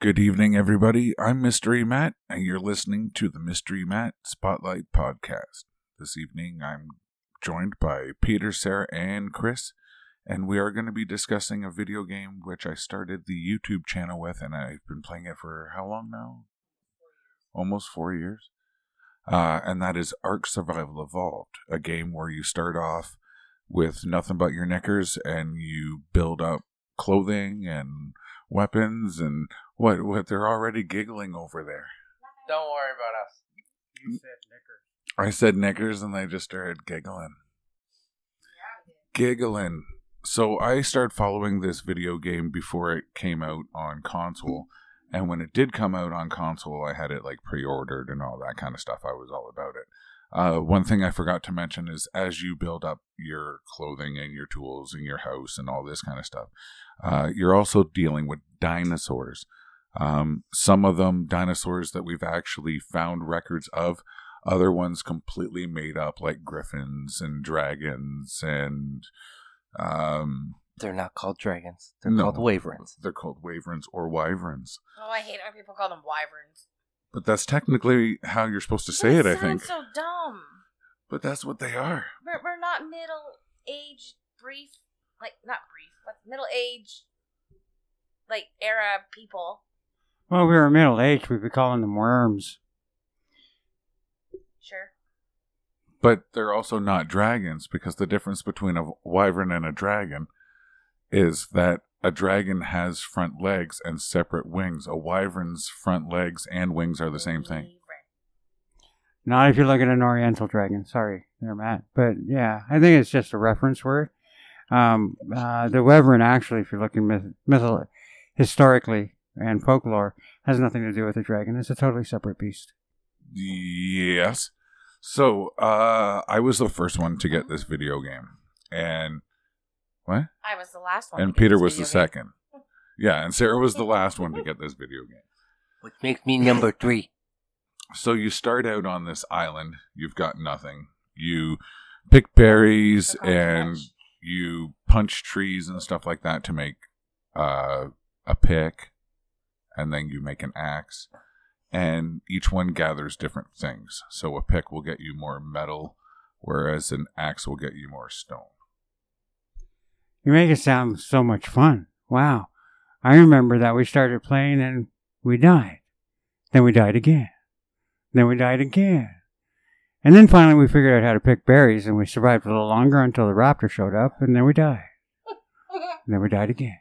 Good evening, everybody. I'm Mystery Matt, and you're listening to the Mystery Matt Spotlight Podcast. This evening, I'm joined by Peter, Sarah, and Chris, and we are going to be discussing a video game which I started the YouTube channel with, and I've been playing it for how long now? Almost four years. Uh, and that is Ark Survival Evolved, a game where you start off with nothing but your knickers and you build up clothing and weapons and what what they're already giggling over there. Don't worry about us. You said knickers. I said knickers and they just started giggling. Giggling. So I started following this video game before it came out on console. And when it did come out on console, I had it like pre ordered and all that kind of stuff. I was all about it. Uh, one thing I forgot to mention is as you build up your clothing and your tools and your house and all this kind of stuff, uh, you're also dealing with dinosaurs. Um, some of them dinosaurs that we've actually found records of, other ones completely made up, like griffins and dragons, and um, They're not called dragons. They're No. called waverns. they're called wyverns or wyverns. Oh, I hate it when people call them wyverns. But that's technically how you're supposed to say it, I think. so dumb. But that's what they are. We're, we're not middle aged, brief, like not brief, but middle aged, like era people. Well, we were middle aged. We'd be calling them worms. Sure. But they're also not dragons because the difference between a wyvern and a dragon is that a dragon has front legs and separate wings. A wyvern's front legs and wings are the same thing. Not if you look at an Oriental dragon. Sorry, there, Matt. But yeah, I think it's just a reference word. Um, uh, the wyvern, actually, if you're looking myth- mythol- historically and folklore, has nothing to do with the dragon. It's a totally separate beast. Yes. So, uh, I was the first one to get this video game. And what? I was the last one. And to get Peter this was the video game. second. Yeah, and Sarah was the last one to get this video game. Which makes me number three. So you start out on this island. You've got nothing. You pick berries Look on the and you punch trees and stuff like that to make uh, a pick, and then you make an axe. And each one gathers different things. So a pick will get you more metal, whereas an axe will get you more stone. You make it sound so much fun. Wow. I remember that we started playing and we died. Then we died again. Then we died again. And then finally we figured out how to pick berries and we survived a little longer until the raptor showed up and then we died. And then we died again.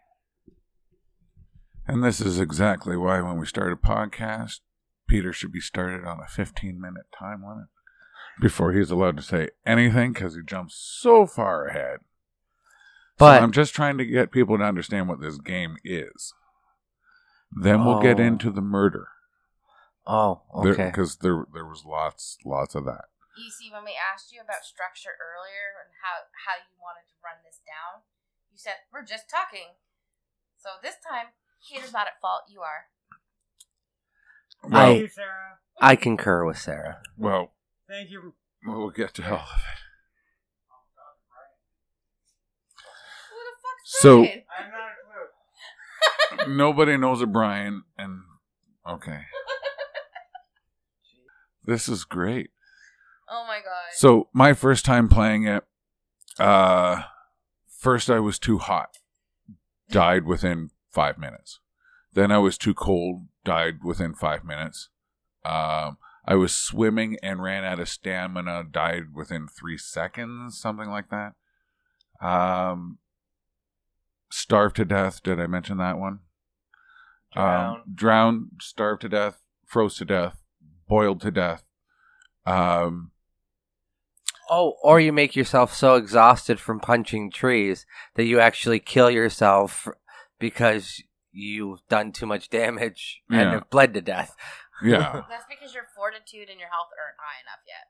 And this is exactly why when we start a podcast, Peter should be started on a 15 minute time limit before he's allowed to say anything because he jumps so far ahead. But so I'm just trying to get people to understand what this game is. Then we'll get Oh. into the murder oh, okay. because there, there was lots lots of that. You see, when we asked you about structure earlier and how how you wanted to run this down, you said we're just talking. So this time, Peter's not at fault. You are. Well, I- you, Sarah. I concur with Sarah. well, Thank you. we'll get to all of it. Who the fuck's So- Brian? I'm not a clue. Nobody knows a Brian, and okay, this is great. oh my god. So my first time playing it, uh, first I was too hot, died within five minutes. Then I was too cold, died within five minutes. Um, I was swimming and ran out of stamina, died within three seconds, something like that. Um, starved to death. Did I mention that one? Um, drowned, starved to death, froze to death, boiled to death. Um, Oh, or you make yourself so exhausted from punching trees that you actually kill yourself because you've done too much damage and Yeah. have bled to death. yeah. That's because your fortitude and your health aren't high enough yet.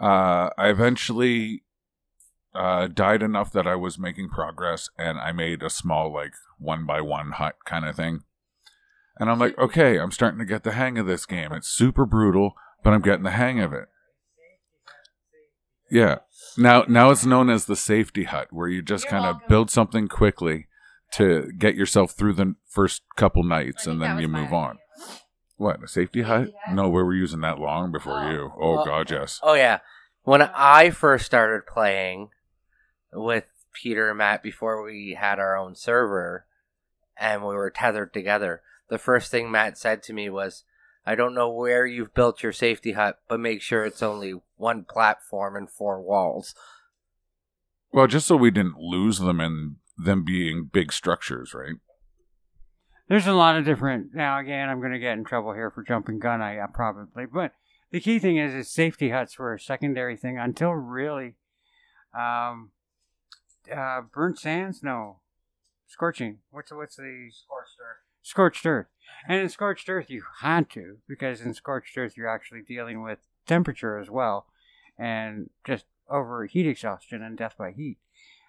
Yeah. Uh, I eventually uh, died enough that I was making progress, and I made a small, like, one by one hut kind of thing. And I'm like, okay, I'm starting to get the hang of this game. It's super brutal, but I'm getting the hang of it. Yeah. Now, now it's known as the safety hut, where you just You're kind of welcome. build something quickly to get yourself through the first couple nights I and think then that you was move on. What, a safety hut? Safety hut? No, we were using that long before Oh. you. Oh, Well- God, yes. Oh yeah, when I first started playing with Peter and Matt before we had our own server and we were tethered together, the first thing Matt said to me was, "I don't know where you've built your safety hut, but make sure it's only one platform and four walls." Well, just so we didn't lose them and them being big structures, right? There's a lot of different. Now, again, I'm going to get in trouble here for jumping gun. I uh, probably, but the key thing is, is safety huts were a secondary thing until really, um, uh, burnt sands. No, scorching. What's what's the Scorched earth. scorched earth? And in scorched earth, you had to because in scorched earth, you're actually dealing with temperature as well, and just over heat exhaustion and death by heat.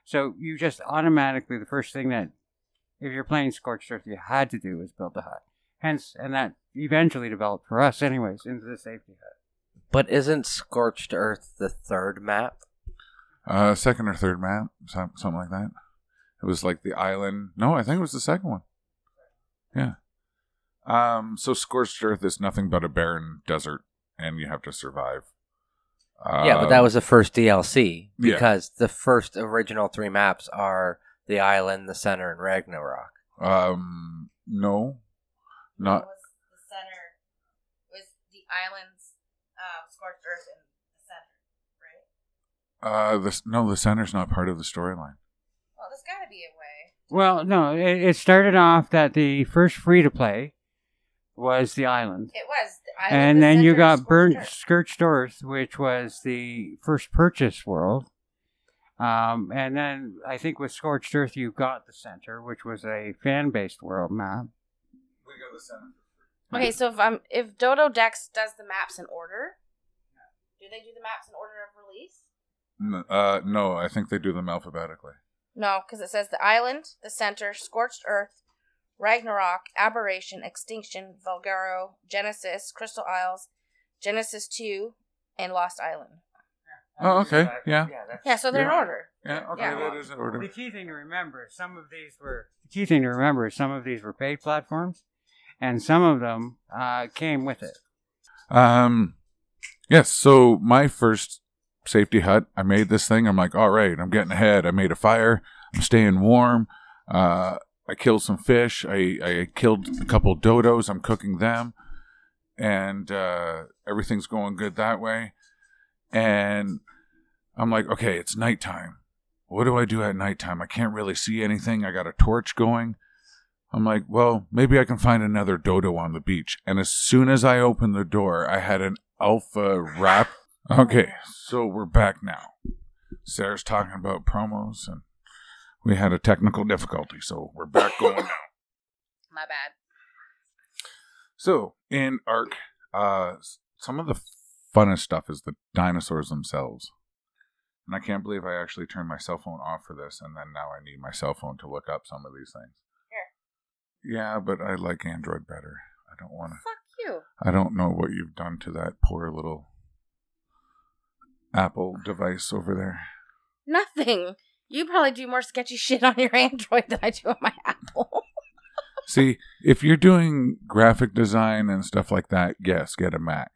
So you just automatically the first thing that if you're playing scorched earth you had to do was build a hut. Hence, and that eventually developed for us, anyways, into the safety hut. But isn't Scorched Earth the third map? Uh, second or third map, something like that. It was like the island. No, I think it was the second one. Yeah. Um. So scorched earth is nothing but a barren desert, and you have to survive. Uh, yeah, but that was the first DLC yeah. because the first original three maps are the island, the center, and Ragnarok. Um. No, not. was the center was the islands, um, scorched earth, and the center, right? Uh. This no. The center's not part of the storyline. Well, there's got to be a way. Well, no, it, it started off that the first free to play was the island. It was. The island, and then you got scorched burnt earth. scorched earth which was the first purchase world um, and then i think with scorched earth you got the center which was a fan-based world map We got the center. Okay, so if um if Dododex does the maps in order, do they do the maps in order of release? N- Uh. No, I think they do them alphabetically. No, because it says the island, the center, scorched earth, Ragnarok, aberration, extinction, Valguero, Genesis, Crystal Isles, Genesis two, and Lost Island. Oh, okay. Yeah. Yeah, so they're in order. Yeah. Okay. Yeah. That is in order. the key thing to remember is some of these were the key thing to remember is some of these were paid platforms and some of them uh, came with it Um, yes. So my first safety hut, I made this thing. I'm like, all right, I'm getting ahead. I made a fire. I'm staying warm. Uh, I killed some fish. I, I killed a couple dodos. I'm cooking them, and uh, everything's going good that way. And I'm like, okay, it's nighttime. What do I do at nighttime? I can't really see anything. I got a torch going. I'm like, well, maybe I can find another dodo on the beach. And as soon as I opened the door, I had an alpha wrap. Okay, so we're back now. Sarah's talking about promos, and we had a technical difficulty, so we're back going now. My bad. So in Ark, uh, some of the funnest stuff is the dinosaurs themselves. And I can't believe I actually turned my cell phone off for this, and then now I need my cell phone to look up some of these things. Here. Yeah, but I like Android better. I don't want to. Fuck you. I don't know what you've done to that poor little Apple device over there. Nothing. You probably do more sketchy shit on your Android than I do on my Apple. See, if you're doing graphic design and stuff like that, yes, get a Mac.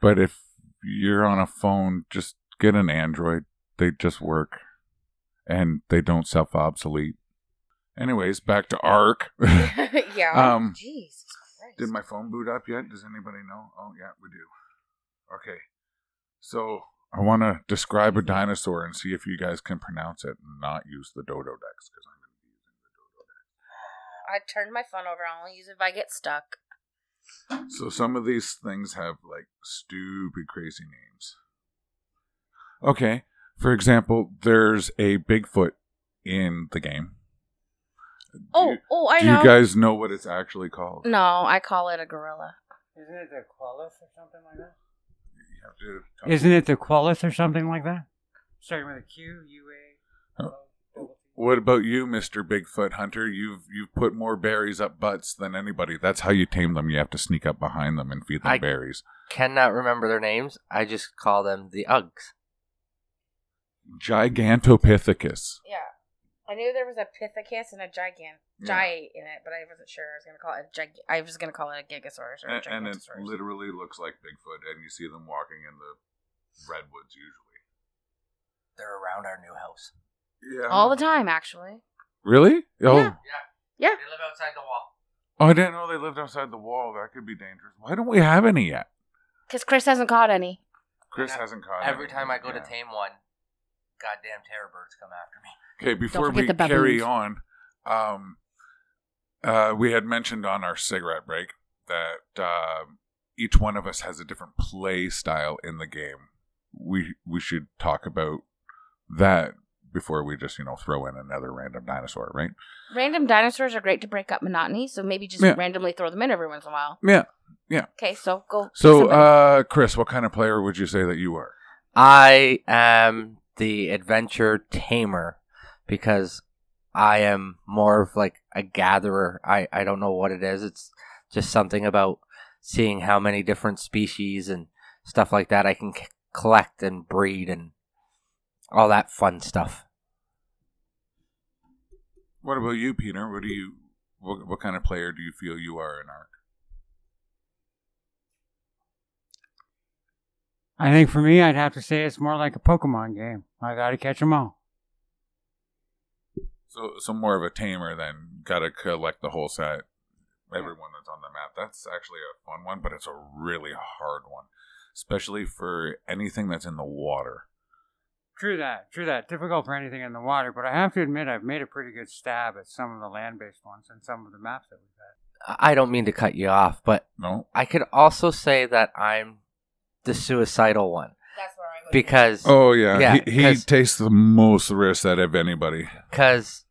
But if you're on a phone, just get an Android. They just work and they don't self obsolete. Anyways, back to Ark. yeah. Um, Jesus Christ. Did my phone boot up yet? Does anybody know? Oh, yeah, we do. Okay. So I want to describe a dinosaur and see if you guys can pronounce it and not use the Dododex because I'm going to be using the Dodo Dex. I turned my phone over. I'll only use it if I get stuck. So some of these things have like stupid crazy names. Okay. For example, there's a Bigfoot in the game. Do Oh, you- oh, I do know. you guys know what it's actually called? no, I call it a gorilla. isn't it the qualis or something like that You have to tell isn't it the qualis or something like that starting with a q u a. What about you, Mister Bigfoot Hunter? You've you've put more berries up butts than anybody. That's how you tame them. You have to sneak up behind them and feed them I- berries. Cannot remember their names. I just call them the Uggs. Gigantopithecus. Yeah. I knew there was a Pithecus and a Gigant, Yeah. In it, but I wasn't sure. I was gonna call it a gig. I was just gonna call it a Gigasaurus or a And, and it literally looks like Bigfoot, and you see them walking in the redwoods usually. They're around our new house. Yeah. All the time, actually. really? Oh. Yeah. Yeah. They live outside the wall. Oh, I didn't know they lived outside the wall. That could be dangerous. Why don't we have any yet? Because Chris hasn't caught any. Chris Yeah. hasn't caught Every any. time I go to tame one, goddamn terror birds come after me. Okay, before we the carry on, um, uh, we had mentioned on our cigarette break that uh, each one of us has a different play style in the game. We we should talk about that before we just you know throw in another random dinosaur, right? Random dinosaurs are great to break up monotony, so maybe just Yeah. randomly throw them in every once in a while. Yeah. Yeah. Okay, so go. So, uh, Chris, what kind of player would you say that you are? I am the adventure tamer because I am more of like a gatherer. I, I don't know what it is. It's just something about seeing how many different species and stuff like that I can c- collect and breed and all that fun stuff. What about you, Peter? What do you what, what kind of player do you feel you are in Ark? I think for me, I'd have to say it's more like a Pokemon game. I gotta catch them all. So, so more of a tamer than gotta collect the whole set, everyone that's on the map. That's actually a fun one, but it's a really hard one, especially for anything that's in the water. True that, true that. Difficult for anything in the water, but I have to admit I've made a pretty good stab at some of the land-based ones and some of the maps that we've had. I don't mean to cut you off, but No, I could also say that I'm the suicidal one That's where I would. because oh yeah, Yeah, he, he 'cause- takes the most risk out of anybody. because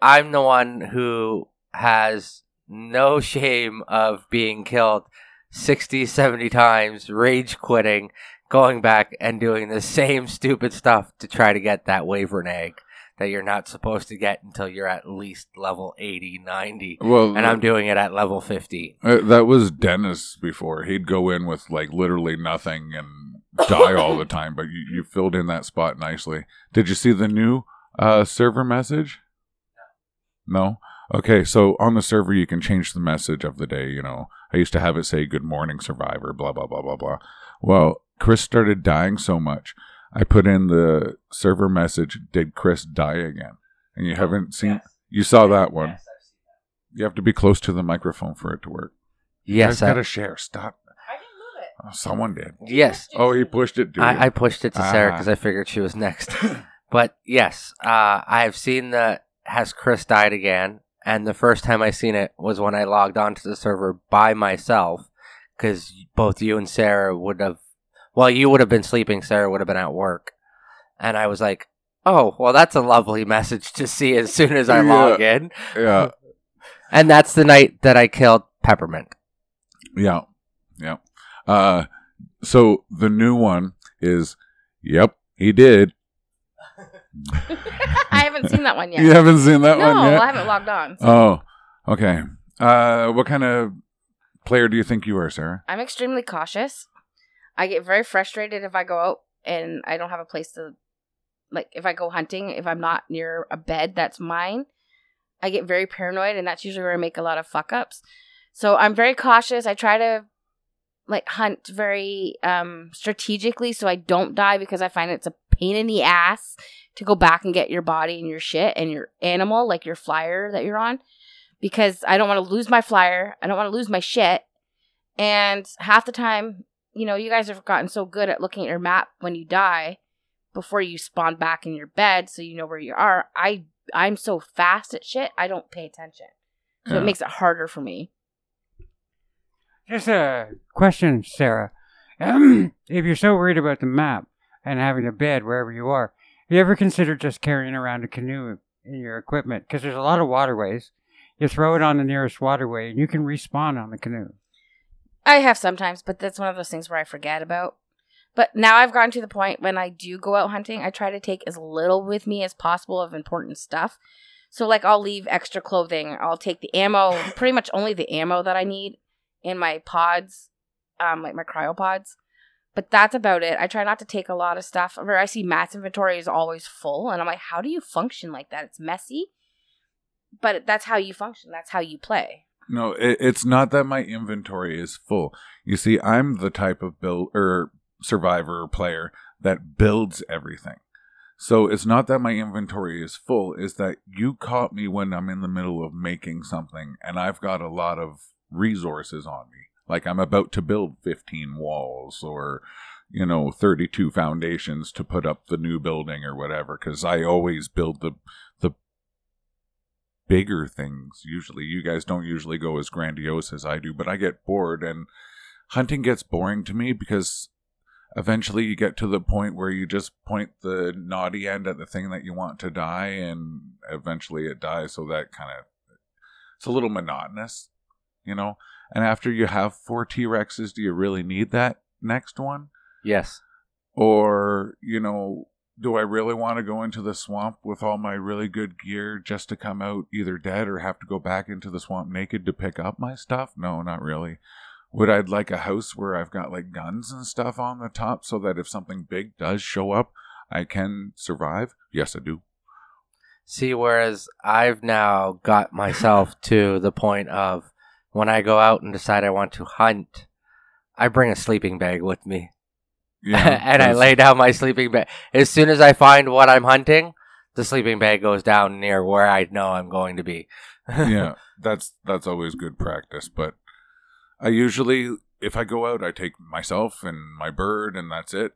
I'm the one who has no shame of being killed 60, 70 times, rage quitting, going back and doing the same stupid stuff to try to get that wyvern egg that you're not supposed to get until you're at least level 80, 90. Well, And I'm doing it at level 50. uh, that was Dennis before. He'd go in with like literally nothing and die all the time, but you, you filled in that spot nicely. Did you see the new uh, server message? No. Okay, so on the server you can change the message of the day. You know, I used to have it say "Good morning, survivor," blah blah blah blah blah. Well, Chris started dying so much, I put in the server message: "Did Chris die again?" And you haven't seen. You saw that one. Yes, that. You have to be close to the microphone for it to work. Yes, I've got to share. Stop. I didn't move it. Oh, someone did. yes. Oh, he pushed it. Dude. I, I pushed it to Sarah Ah. because I figured she was next. but yes, uh, I have seen the has Chris died again, and the first time I seen it was when I logged onto the server by myself because both you and Sarah would have, well, you would have been sleeping, Sarah would have been at work, and I was like, oh, well, that's a lovely message to see as soon as I Yeah. log in, yeah, and that's the night that I killed Peppermint. yeah, yeah. Uh, so the new one is, yep, he did. I haven't seen that one yet. You haven't seen that no, one yet. I haven't logged on. so Oh, okay. Uh, what kind of player do you think you are, Sarah? I'm extremely cautious. I get very frustrated if I go out and I don't have a place to, like, if I go hunting, if I'm not near a bed that's mine, I get very paranoid, and that's usually where I make a lot of fuck ups. So I'm very cautious. I try to, like, hunt very um strategically so I don't die because I find it's a pain in the ass to go back and get your body and your shit and your animal, like your flyer that you're on, because I don't want to lose my flyer. I don't want to lose my shit. And half the time, you know, you guys have gotten so good at looking at your map when you die before you spawn back in your bed so you know where you are. I I'm so fast at shit, I don't pay attention. So Yeah. it makes it harder for me. Just a question, Sarah. if you're so worried about the map and having a bed wherever you are, have you ever considered just carrying around a canoe in your equipment? Because there's a lot of waterways. You throw it on the nearest waterway and you can respawn on the canoe. I have sometimes, but that's one of those things where I forget about. But now I've gotten to the point when I do go out hunting, I try to take as little with me as possible of important stuff. So like I'll leave extra clothing, I'll take the ammo, pretty much only the ammo that I need in my pods, um like my cryopods. But that's about it. I try not to take a lot of stuff. Where I see Matt's inventory is always full, and I'm like, how do you function like that? It's messy, but that's how you function. That's how you play. No, it, it's not that my inventory is full. You see, I'm the type of build or survivor or player that builds everything. So it's not that my inventory is full, is that you caught me when I'm in the middle of making something and I've got a lot of resources on me. Like I'm about to build 15 walls or, you know, 32 foundations to put up the new building or whatever, because I always build the, the bigger things usually. You guys don't usually go as grandiose as I do, but I get bored and hunting gets boring to me because eventually you get to the point where you just point the naughty end at the thing that you want to die and eventually it dies so that kind of it's a little monotonous you know and after you have four t-rexes do you really need that next one? Yes. or you know do i really want to go into the swamp with all my really good gear just to come out either dead or have to go back into the swamp naked to pick up my stuff? No not really. Would i like a house where i've got like guns and stuff on the top so that if something big does show up i can survive? Yes i do. See, whereas I've now got myself to the point of when I go out and decide I want to hunt, I bring a sleeping bag with me. yeah and I lay down my sleeping bag. As soon as I find what I'm hunting, the sleeping bag goes down near where I know I'm going to be. yeah, that's that's always good practice. But I usually, if I go out, I take myself and my bird, and that's it.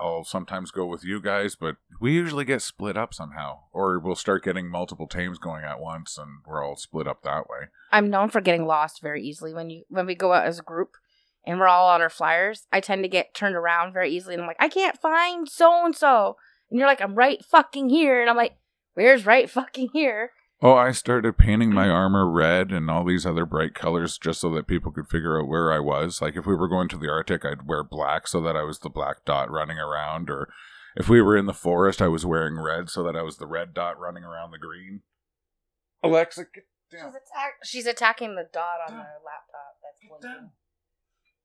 I'll sometimes go with you guys, but we usually get split up somehow, or we'll start getting multiple teams going at once, and we're all split up that way. I'm known for getting lost very easily when you when we go out as a group and we're all on our flyers. I tend to get turned around very easily, and I'm like, I can't find so and so, and you're like, I'm right fucking here, and I'm like, where's right fucking here? Oh, I started painting my armor red and all these other bright colors just so that people could figure out where I was. Like if we were going to the Arctic, I'd wear black so that I was the black dot running around, or if we were in the forest, I was wearing red so that I was the red dot running around the green. Alexa, get She's, attack- she's attacking the dot on the Down. laptop. That's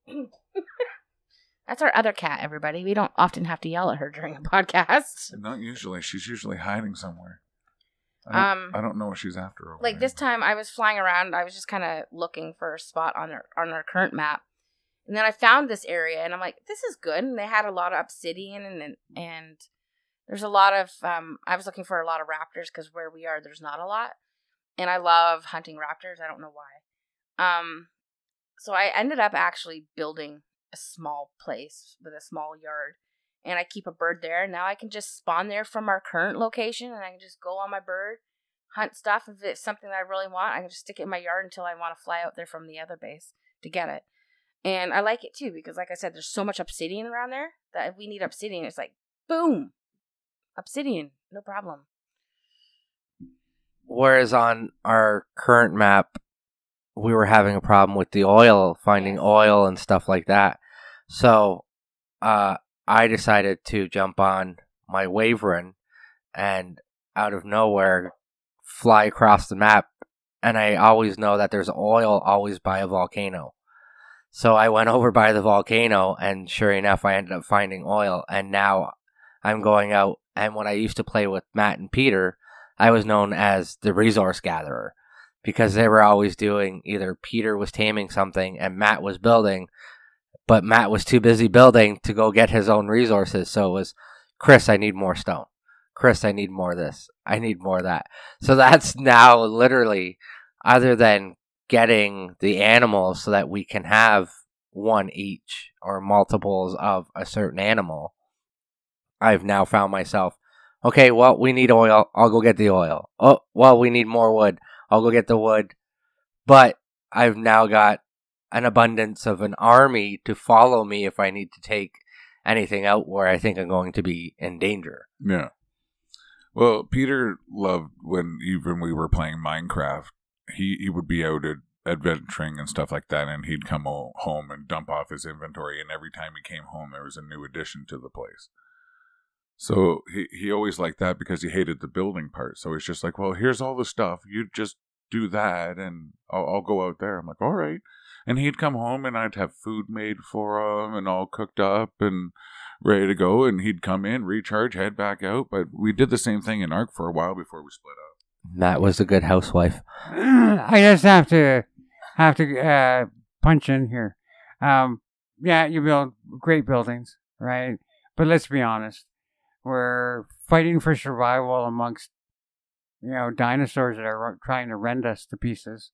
blinking. That's our other cat, everybody. We don't often have to yell at her during a podcast. Not usually. She's usually hiding somewhere. I don't, Um, I don't know what she's after. Like there. this time I was flying around, I was just kind of looking for a spot on our on our current map. And then I found this area and I'm like, this is good. And they had a lot of obsidian and and, and there's a lot of um I was looking for a lot of raptors because where we are there's not a lot. And I love hunting raptors. I don't know why. Um so I ended up actually building a small place with a small yard. And I keep a bird there. Now I can just spawn there from our current location and I can just go on my bird hunt stuff. If it's something that I really want, I can just stick it in my yard until I want to fly out there from the other base to get it. And I like it too because, like I said, there's so much obsidian around there that if we need obsidian, it's like boom, obsidian, no problem. Whereas on our current map, we were having a problem with the oil, finding oil and stuff like that. So, uh, I decided to jump on my Waverin and out of nowhere fly across the map. And I always know that there's oil always by a volcano. So I went over by the volcano, and sure enough, I ended up finding oil. And now I'm going out. And when I used to play with Matt and Peter, I was known as the resource gatherer because they were always doing either Peter was taming something and Matt was building, but Matt was too busy building to go get his own resources. So it was, Chris, I need more stone. Chris, I need more of this. I need more that. So that's now literally, other than getting the animals so that we can have one each or multiples of a certain animal, I've now found myself okay, well, we need oil. I'll go get the oil. Oh, well, we need more wood. I'll go get the wood. But I've now got an abundance of an army to follow me if I need to take anything out where I think I'm going to be in danger. Yeah. Well, Peter loved when even we were playing Minecraft. He he would be out at adventuring and stuff like that, and he'd come home and dump off his inventory. And every time he came home, there was a new addition to the place. So he he always liked that because he hated the building part. So he's just like, well, here's all the stuff. You just do that, and I'll, I'll go out there." I'm like, "All right." And he'd come home, and I'd have food made for him, and all cooked up and ready to go. And he'd come in, recharge, head back out. But we did the same thing in Ark for a while before we split up. That was a good housewife. I just have to have to uh, punch in here. Um, yeah, you build great buildings, right? But let's be honest, we're fighting for survival amongst you know dinosaurs that are trying to rend us to pieces.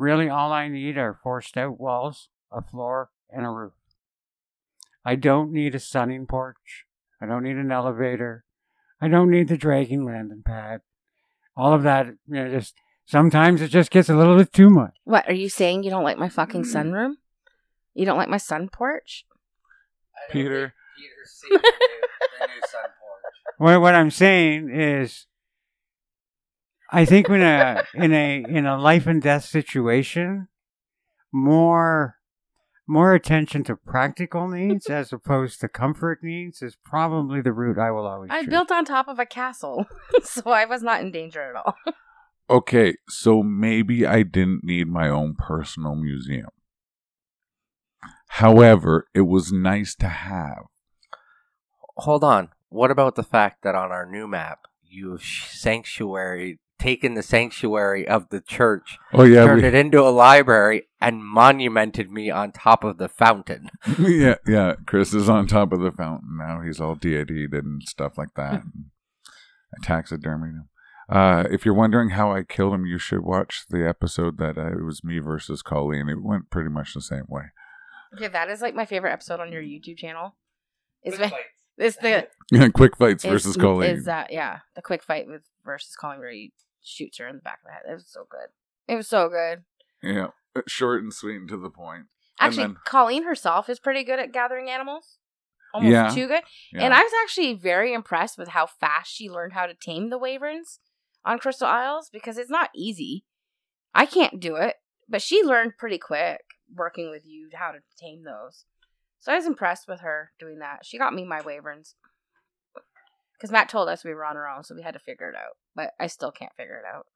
Really, all I need are four stout walls, a floor, and a roof. I don't need a sunning porch. I don't need an elevator. I don't need the dragging landing pad. All of that, you know, just sometimes it just gets a little bit too much. What are you saying? You don't like my fucking mm. sunroom? You don't like my sun porch? Peter. Peter's seen the new, the new sun porch. What what I'm saying is, I think when a in a in a life and death situation, more more attention to practical needs as opposed to comfort needs is probably the route I will always. I choose. built on top of a castle, so I was not in danger at all. Okay, so maybe I didn't need my own personal museum. However, it was nice to have. Hold on. What about the fact that on our new map, you've sanctuary taken the sanctuary of the church, Oh yeah, turned we, it into a library, and monumented me on top of the fountain? yeah, yeah. Chris is on top of the fountain now. He's all deityed and stuff like that. I taxidermied him. Uh, if you're wondering how I killed him, you should watch the episode that uh, it was me versus Colleen. It went pretty much the same way. Okay, that is like my favorite episode on your YouTube channel. Is the is the Quick fights versus Colleen. Is that yeah the quick fight with versus Colleen where he shoots her in the back of the head? It was so good. It was so good. yeah, uh, short and sweet and to the point. Actually, then- Colleen herself is pretty good at gathering animals. Almost Yeah. too good. Yeah. And I was actually very impressed with how fast she learned how to tame the wyverns on Crystal Isles because it's not easy. I can't do it, but she learned pretty quick working with you how to tame those. So I was impressed with her doing that. She got me my wyverns. Because Matt told us we were on our own, so we had to figure it out. But I still can't figure it out.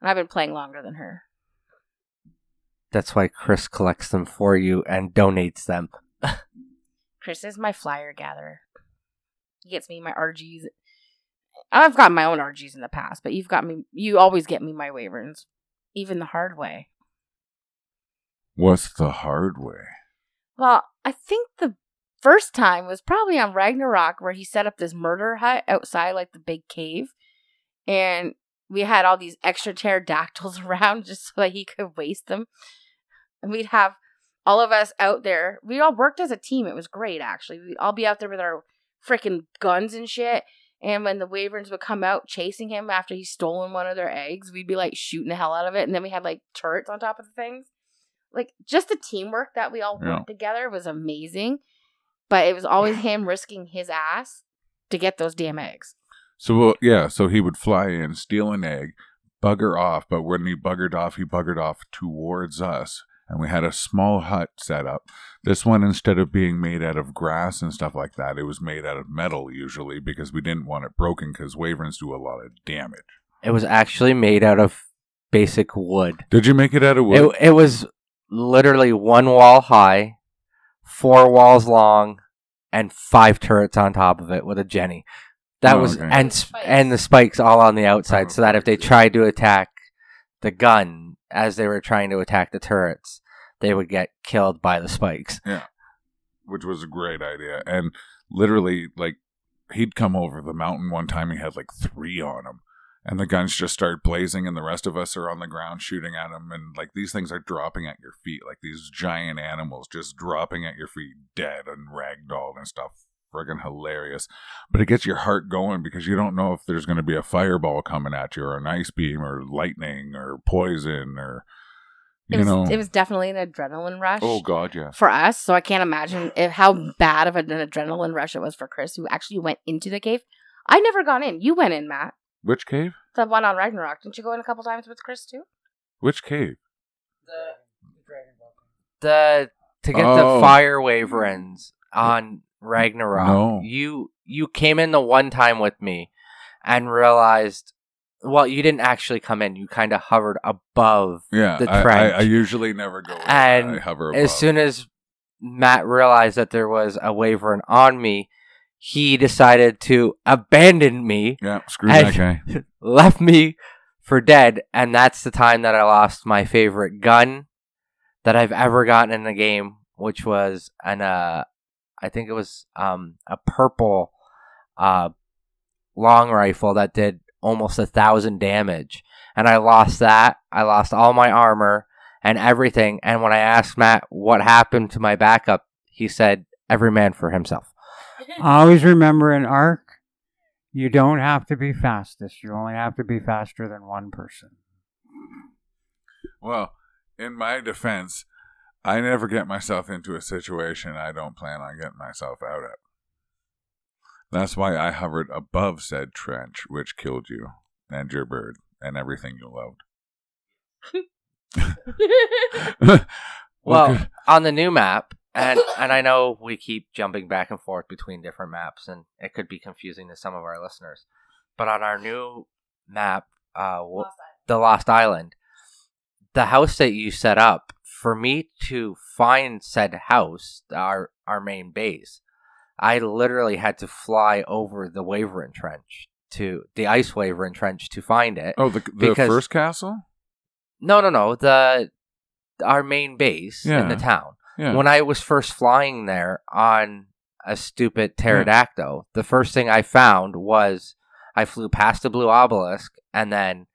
And I've been playing longer than her. That's why Chris collects them for you and donates them. Chris is my flyer gatherer. He gets me my RGs. I've gotten my own RGs in the past, but you've got me. You always get me my wyverns, even the hard way. What's the hard way? Well, I think the first time was probably on Ragnarok, where he set up this murder hut outside, like the big cave, and we had all these extra pterodactyls around just so that he could waste them, and we'd have all of us out there. We all worked as a team. It was great, actually. We'd all be out there with our freaking guns and shit. And when the wyverns would come out chasing him after he's stolen one of their eggs, we'd be like shooting the hell out of it. And then we had like turrets on top of the things. Like just the teamwork that we all Yeah. worked together was amazing. But it was always him risking his ass to get those damn eggs. So well, yeah, so he would fly in, steal an egg, bugger off, but when he buggered off, he buggered off towards us. And we had a small hut set up. This one, instead of being made out of grass and stuff like that, it was made out of metal usually because we didn't want it broken because wyverns do a lot of damage. It was actually made out of basic wood. Did you make it out of wood? It, it was literally one wall high, four walls long, and five turrets on top of it with a Jenny. That Oh, was okay. and sp- and the spikes all on the outside, Oh, so that if they tried to attack the gun as they were trying to attack the turrets, they would get killed by the spikes. Yeah, which was a great idea. And literally, like, he'd come over the mountain one time. He had like three on him, and the guns just start blazing, and the rest of us are on the ground shooting at them And like these things are dropping at your feet, like these giant animals just dropping at your feet, dead and ragdolled and stuff. Friggin' hilarious, but it gets your heart going because you don't know if there's going to be a fireball coming at you, or an ice beam, or lightning, or poison, or It you was, know. it was definitely an adrenaline rush. oh God, yeah. for us, so I can't imagine if, how bad of an adrenaline rush it was for Chris, who actually went into the cave. I never gone in. You went in, Matt. Which cave? The one on Ragnarok. Didn't you go in a couple times with Chris too? Which cave? The to get Oh. the fire wyverns on Ragnarok, No. you you came in the one time with me and realized well, you didn't actually come in. You kind of hovered above. Yeah, The I, I, trench. I usually never go. in. And I hover above. As soon as Matt realized that there was a wyvern on me, he decided to abandon me, yeah, screw that guy. left me for dead, and that's the time that I lost my favorite gun that I've ever gotten in a game, which was an uh, I think it was um a purple uh long rifle that did almost a thousand damage, and I lost that. I lost all my armor and everything. And when I asked Matt what happened to my backup, he said, "Every man for himself." Always remember in Ark, you don't have to be fastest. You only have to be faster than one person. Well, in my defense, I never get myself into a situation I don't plan on getting myself out of. That's why I hovered above said trench, which killed you and your bird and everything you loved. Well, good- on the new map, and and I know we keep jumping back and forth between different maps, and it could be confusing to some of our listeners. But on our new map, uh, w- the Lost Island, the house that you set up for me to find said house, our our main base, I literally had to fly over the Wavering Trench to the Ice Wavering Trench to find it. oh, the, the because- first castle? No, no, no. The our main base in the town. Yeah. When I was first flying there on a stupid pterodactyl, the first thing I found was I flew past the blue obelisk and then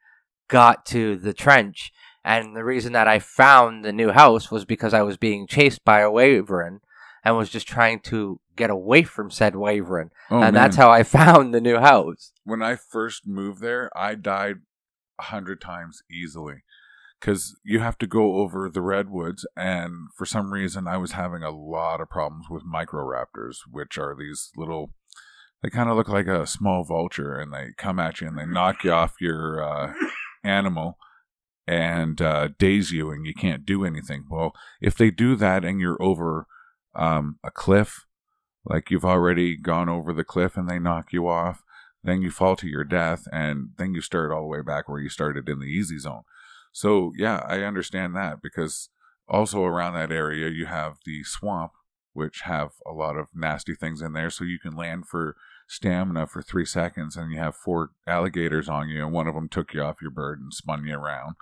got to the trench. And the reason that I found the new house was because I was being chased by a wyvern and was just trying to get away from said wyvern. oh, and that's how I found the new house. when I first moved there, I died a hundred times easily because you have to go over the redwoods, and for some reason, I was having a lot of problems with microraptors, which are these little. They kind of look like a small vulture, and they come at you and they knock you off your uh, animal and uh, daze you, and you can't do anything. Well, if they do that and you're over um, a cliff, like you've already gone over the cliff and they knock you off, then you fall to your death, and then you start all the way back where you started in the easy zone. So, yeah, I understand that because also around that area you have the swamp, which have a lot of nasty things in there. So you can land for stamina for three seconds, and you have four alligators on you, and one of them took you off your bird and spun you around.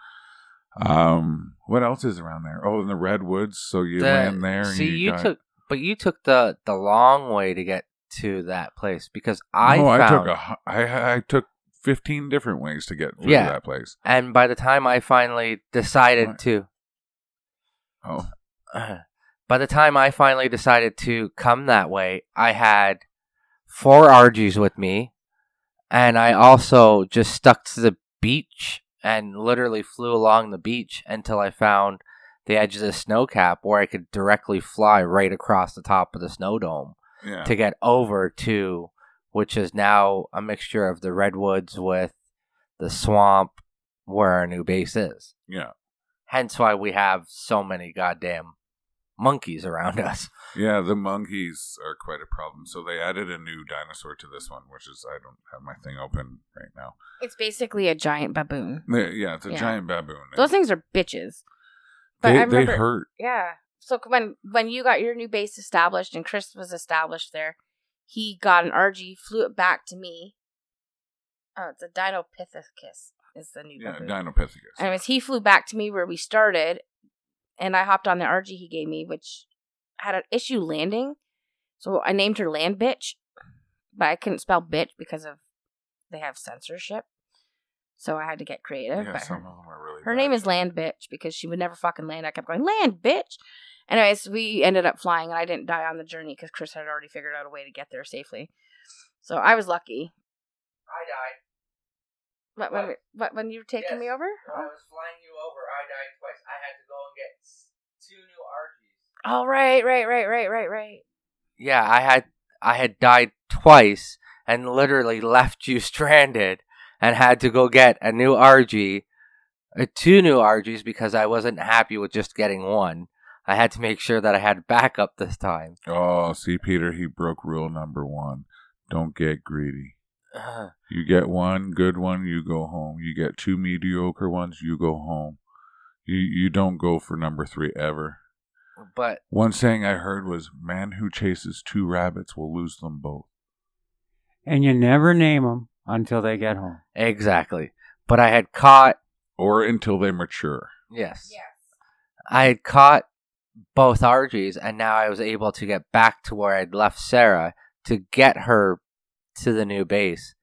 Um, what else is around there? Oh, in the redwoods. So you The- land there. See, and you, got- took, but you took the the long way to get to that place because I no, found, I took a, I I took fifteen different ways to get through Yeah. that place. and by the time I finally decided What? to, Oh, by the time I finally decided to come that way, I had four RGs with me, and I also just stuck to the beach and literally flew along the beach until I found the edge of the snow cap where I could directly fly right across the top of the snow dome. yeah. to get over to, which is now a mixture of the redwoods with the swamp where our new base is. Yeah. Hence why we have so many goddamn monkeys around us. Yeah, the monkeys are quite a problem. So they added a new dinosaur to this one, which is I don't have my thing open right now. It's basically a giant baboon. They- yeah, it's a Yeah. giant baboon. Those things are bitches. But they, I they hurt. yeah. So when when you got your new base established and Chris was established there, he got an RG, flew it back to me. Oh, it's a Dinopithecus is the new Yeah, baboon. Dinopithecus. Anyways, he flew back to me where we started, and I hopped on the RG he gave me, which had an issue landing. So I named her Land Bitch, but I couldn't spell bitch because of they have censorship. So I had to get creative. yeah, but some her, of them are really. her bad. name is Land Bitch because she would never fucking land. I kept going, Land Bitch. Anyways, we ended up flying, and I didn't die on the journey because Chris had already figured out a way to get there safely. So I was lucky. I died. What, when, we- what, when you were taking Yes. me over? I was flying you over. I died twice. I had to go and get two new RGs. Oh, right, right, right, right, right, right. Yeah, I had I had died twice and literally left you stranded and had to go get a new RG, uh, two new RGs because I wasn't happy with just getting one. I had to make sure that I had backup this time. Oh, see, Peter, he broke rule number one. Don't get greedy. Uh, You get one good one, you go home. You get two mediocre ones, you go home. You you don't go for number three ever. but One saying I heard was, "Man who chases two rabbits will lose them both." And you never name them until they get home. exactly. But I had caught Or until they mature. yes. Yes. I had caught both RGs, and now I was able to get back to where I'd left Sarah to get her to the new base.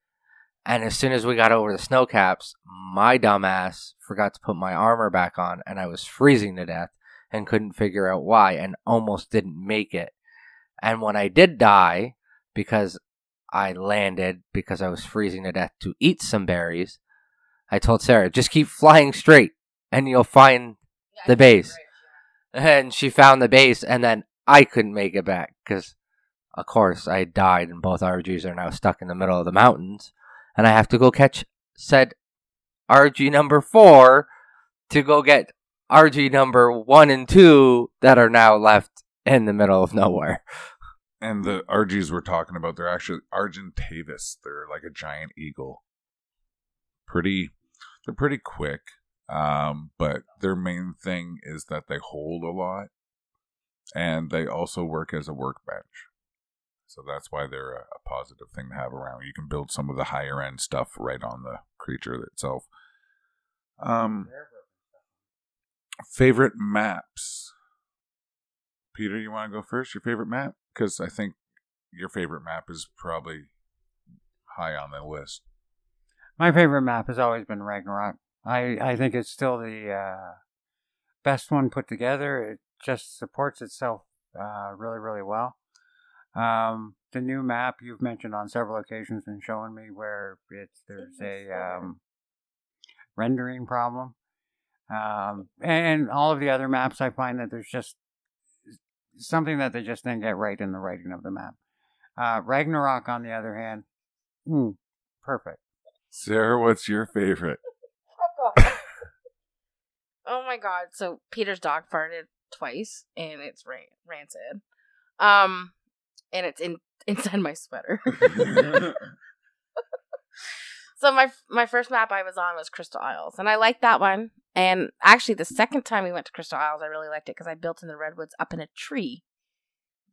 And as soon as we got over the snow caps, my dumbass forgot to put my armor back on, and I was freezing to death and couldn't figure out why, and almost didn't make it. And when I did die, because I landed because I was freezing to death to eat some berries, I told Sarah, just keep flying straight, and you'll find Yeah, The base. right, and she found the base, and then I couldn't make it back because, of course, I died, and both RGs are now stuck in the middle of the mountains, and I have to go catch said RG number four to go get RG number one and two that are now left in the middle of nowhere. And the RGs we're talking about, they're actually Argentavis. They're like a giant eagle. Pretty, they're pretty quick. Um, but their main thing is that they hold a lot, and they also work as a workbench. So that's why they're a, a positive thing to have around. You can build some of the higher end stuff right on the creature itself. Um, favorite maps. Peter, you want to go first? Your favorite map? Because I think your favorite map is probably high on the list. My favorite map has always been Ragnarok. I, I think it's still the uh, best one put together. It just supports itself uh, really, really well. Um, the new map you've mentioned on several occasions and showing me where it's there's a um, rendering problem. Um, and all of the other maps, I find that there's just something that they just didn't get right in the writing of the map. Uh, Ragnarok, on the other hand, mm, perfect. Sarah, what's your favorite? Oh my god! So Peter's dog farted twice, and it's ran- rancid. Um, and it's in inside my sweater. so my my first map I was on was Crystal Isles, and I liked that one. And actually, the second time we went to Crystal Isles, I really liked it because I built in the redwoods up in a tree.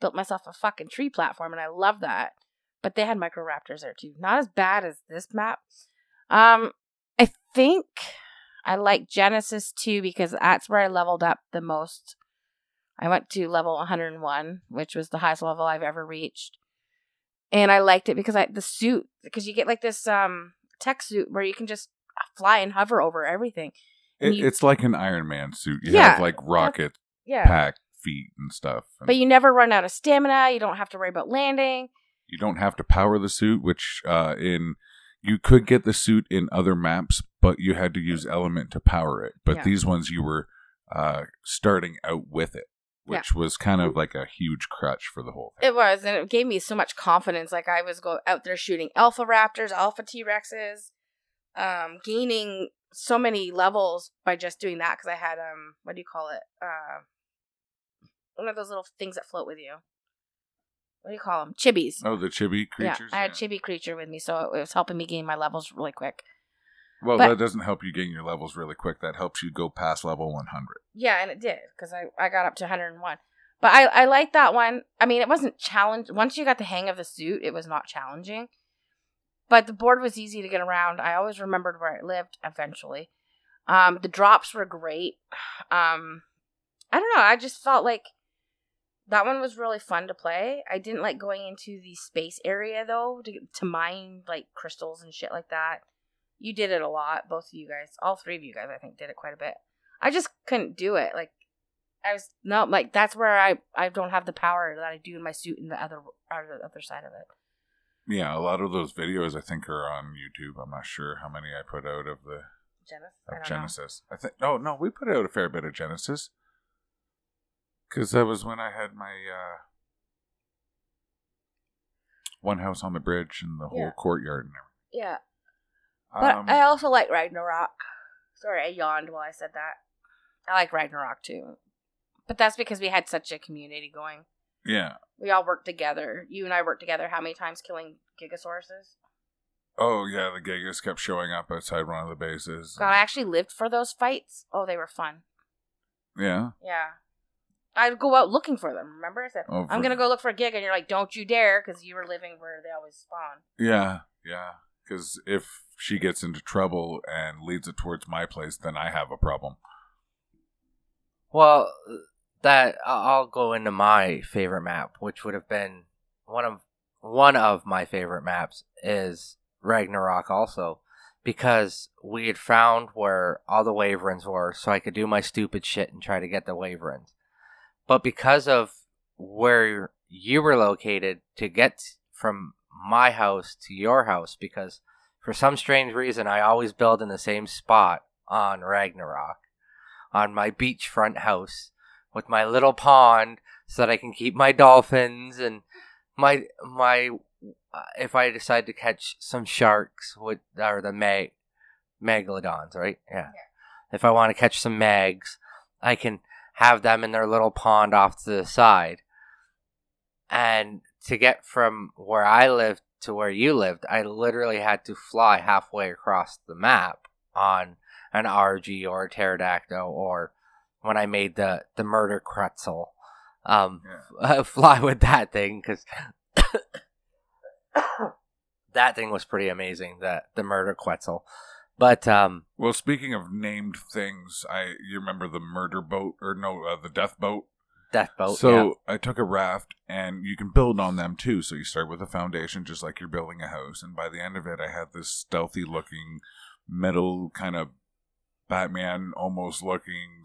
Built myself a fucking tree platform, and I love that. But they had microraptors there too. Not as bad as this map. Um, I think I like Genesis too because that's where I leveled up the most. I went to level 101, which was the highest level I've ever reached. And I liked it because I the suit because you get like this um tech suit where you can just fly and hover over everything. It, You- it's like an Iron Man suit. You Yeah. have like rocket Yeah. pack feet and stuff. And But you never run out of stamina, you don't have to worry about landing. you don't have to power the suit, which uh, in you could get the suit in other maps, but you had to use element to power it. But Yeah. these ones you were uh, starting out with it, Yeah. which was kind of like a huge crutch for the whole thing. It was, and it gave me so much confidence. Like I was go out there shooting alpha raptors, alpha T Rexes, um, gaining so many levels by just doing that because I had um, what do you call it? Uh, one of those little things that float with you. What do you call them? Chibis. oh, the chibi creatures. Yeah, I had chibi creature with me, so it was helping me gain my levels really quick. Well, but- that doesn't help you gain your levels really quick. That helps you go past level 100. Yeah, and it did because I, I got up to 101. But I, I like that one. I mean, it wasn't challenge. Once you got the hang of the suit, it was not challenging. But the board was easy to get around. I always remembered where I lived eventually. Um, the drops were great. Um, I don't know. I just felt like that one was really fun to play. I didn't like going into the space area though to to mine like crystals and shit like that. You did it a lot, both of you guys. All three of you guys, I think, did it quite a bit. I just couldn't do it. Like I was no like that's where I I don't have the power that I do in my suit in the other other other side of it. Yeah, a lot of those videos I think are on YouTube. I'm not sure how many I put out of the Genesis. of I don't know. Genesis. I think no, oh, no, we put out a fair bit of Genesis because that was when I had my uh, one house on the bridge and the whole Yeah. courtyard and everything. Yeah, but Um, I also like Ragnarok. Sorry, I yawned while I said that. I like Ragnarok too, but that's because we had such a community going. yeah, We all worked together. You and I worked together. How many times killing Gigasauruses? Oh yeah, the Gigas kept showing up outside one of the bases. God, I actually lived for those fights. Oh, they were fun. Yeah. Yeah. I'd go out looking for them. Remember, I said, Oh, "I'm gonna go look for a gig," and you're like, "Don't you dare," because you were living where they always spawn. Yeah, yeah. Because if she gets into trouble and leads it towards my place, then I have a problem. Well, that I- I'll go into my favorite map, which would have been one of one of my favorite maps is Ragnarok also because we had found where all the Waverins were so I could do my stupid shit and try to get the Waverins. But because of where you were located to get from my house to your house because for some strange reason I always build in the same spot on Ragnarok on my beachfront house with my little pond so that I can keep my dolphins and my my uh, if I decide to catch some sharks with or the mag megalodons, right? Yeah. If I want to catch some mags, I can have them in their little pond off to the side. And to get from where I lived to where you lived, I literally had to fly halfway across the map on an RG or a pterodactyl or when I made the the murder Quetzal. Um, fly with that thing because that thing was pretty amazing. The the murder Quetzal, but um, Well, speaking of named things, I you remember the murder boat or no, uh, the death boat. death boat. so yeah. I took a raft, and you can build on them too. So you start with a foundation, just like you're building a house, and by the end of it, I had this stealthy looking metal kind of Batman almost looking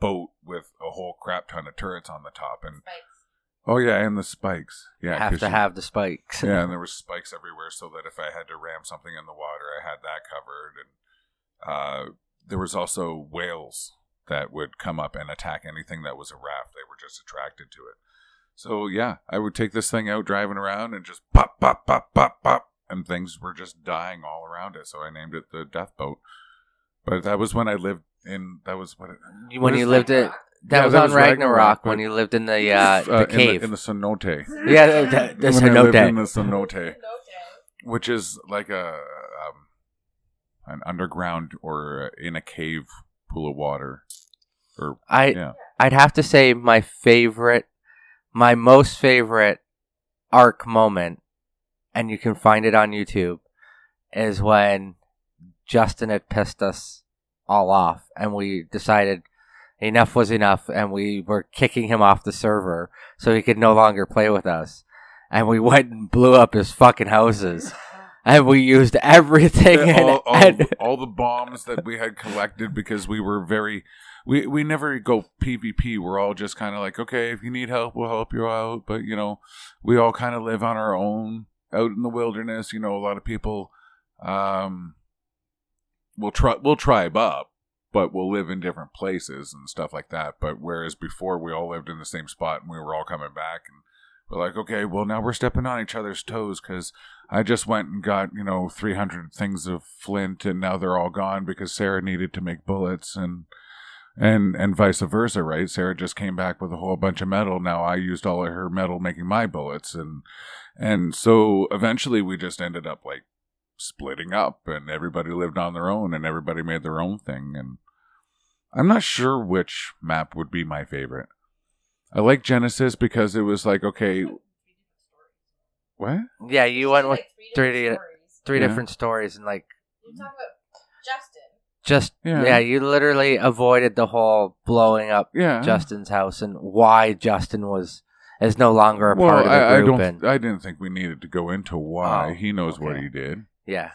boat with a whole crap ton of turrets on the top, and oh yeah, and the spikes. Yeah, have to you- have the spikes. yeah, and there was spikes everywhere, so that if I had to ram something in the water, I had that covered. And uh, there was also whales that would come up and attack anything that was a raft. They were just attracted to it. So yeah, I would take this thing out driving around and just pop, pop, pop, pop, pop, and things were just dying all around it. So I named it the Death Boat. But that was when I lived in. That was what it. when What you lived it. That Yeah, was that on was Ragnarok, Ragnarok, when he lived in the uh, the uh, cave. in the, in the cenote. yeah, the, the, the When I lived in cenote. the cenote. which is like a um, an underground or in a cave pool of water or I yeah I'd have to say my favorite, my most favorite Ark moment, and you can find it on YouTube, is when Justin had pissed us all off, and we decided enough was enough, and we were kicking him off the server so he could no longer play with us, and we went and blew up his fucking houses. And we used everything, and, all, all, and- all the bombs that we had collected because we were very we we never go pvp we're all just kind of like okay if you need help we'll help you out. But you know we all kind of live on our own out in the wilderness. You know a lot of people um will try we'll tribe up but we'll live in different places and stuff like that but whereas before we all lived in the same spot and we were all coming back and we're like okay well now we're stepping on each other's toes because I just went and got, you know, 300 things of flint and now they're all gone because Sarah needed to make bullets and and and vice versa, right? Sarah just came back with a whole bunch of metal. Now I used all of her metal making my bullets and and so eventually we just ended up like splitting up and everybody lived on their own and everybody made their own thing and I'm not sure which map would be my favorite. I like Genesis because it was like okay, what? yeah, you went with three three di- different stories. three Yeah. different stories, and like You talk about Justin. just Yeah. yeah. you literally avoided the whole blowing up Yeah. Justin's house and why Justin was is no longer a well, part of the I, I don't. and I didn't think we needed to go into why. Oh, he knows what he did. Yeah,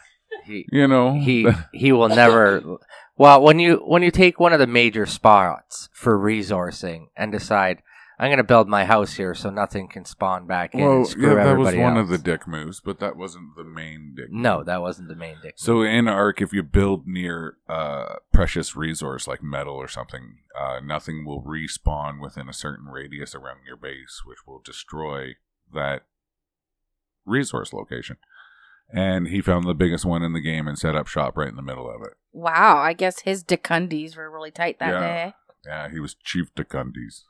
he You know, he he will never. Well, when you when you take one of the major spots for resourcing and decide I'm going to build my house here so nothing can spawn back in well, and screw yeah, that was everybody one else. of the dick moves, but that wasn't the main dick. no, move. that wasn't the main dick. So in Ark, if you build near uh, precious resource like metal or something, uh, nothing will respawn within a certain radius around your base, which will destroy that resource location. And he found the biggest one in the game and set up shop right in the middle of it. Wow, I guess his Decundies were really tight that Yeah. day. Yeah, he was Chief Decundies.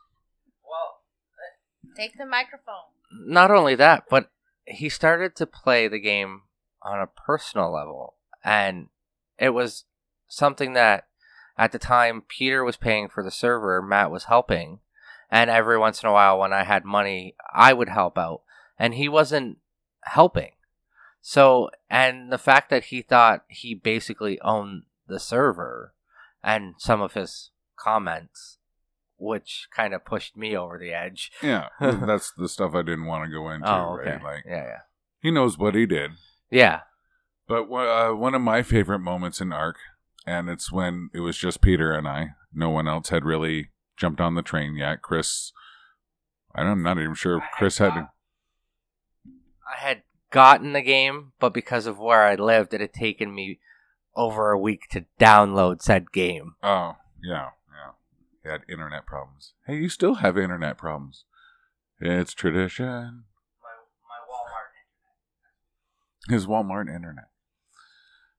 well, Take the microphone. not only that, but he started to play the game on a personal level. And it was something that at the time Peter was paying for the server, Matt was helping. And every once in a while, when I had money, I would help out. And he wasn't helping. So, and the fact that he thought he basically owned the server and some of his comments, which kind of pushed me over the edge. Yeah, that's the stuff I didn't want to go into. oh, okay. Right? Like yeah, yeah. he knows what he did. Yeah. But uh, one of my favorite moments in Ark, and it's when it was just Peter and I. No one else had really jumped on the train yet. Chris, I'm not even sure if Chris had. I had gotten the game, but because of where I lived, it had taken me over a week to download said game. Oh, yeah, yeah. He had internet problems. Hey, you still have internet problems. It's tradition. My, my Walmart. His Walmart internet.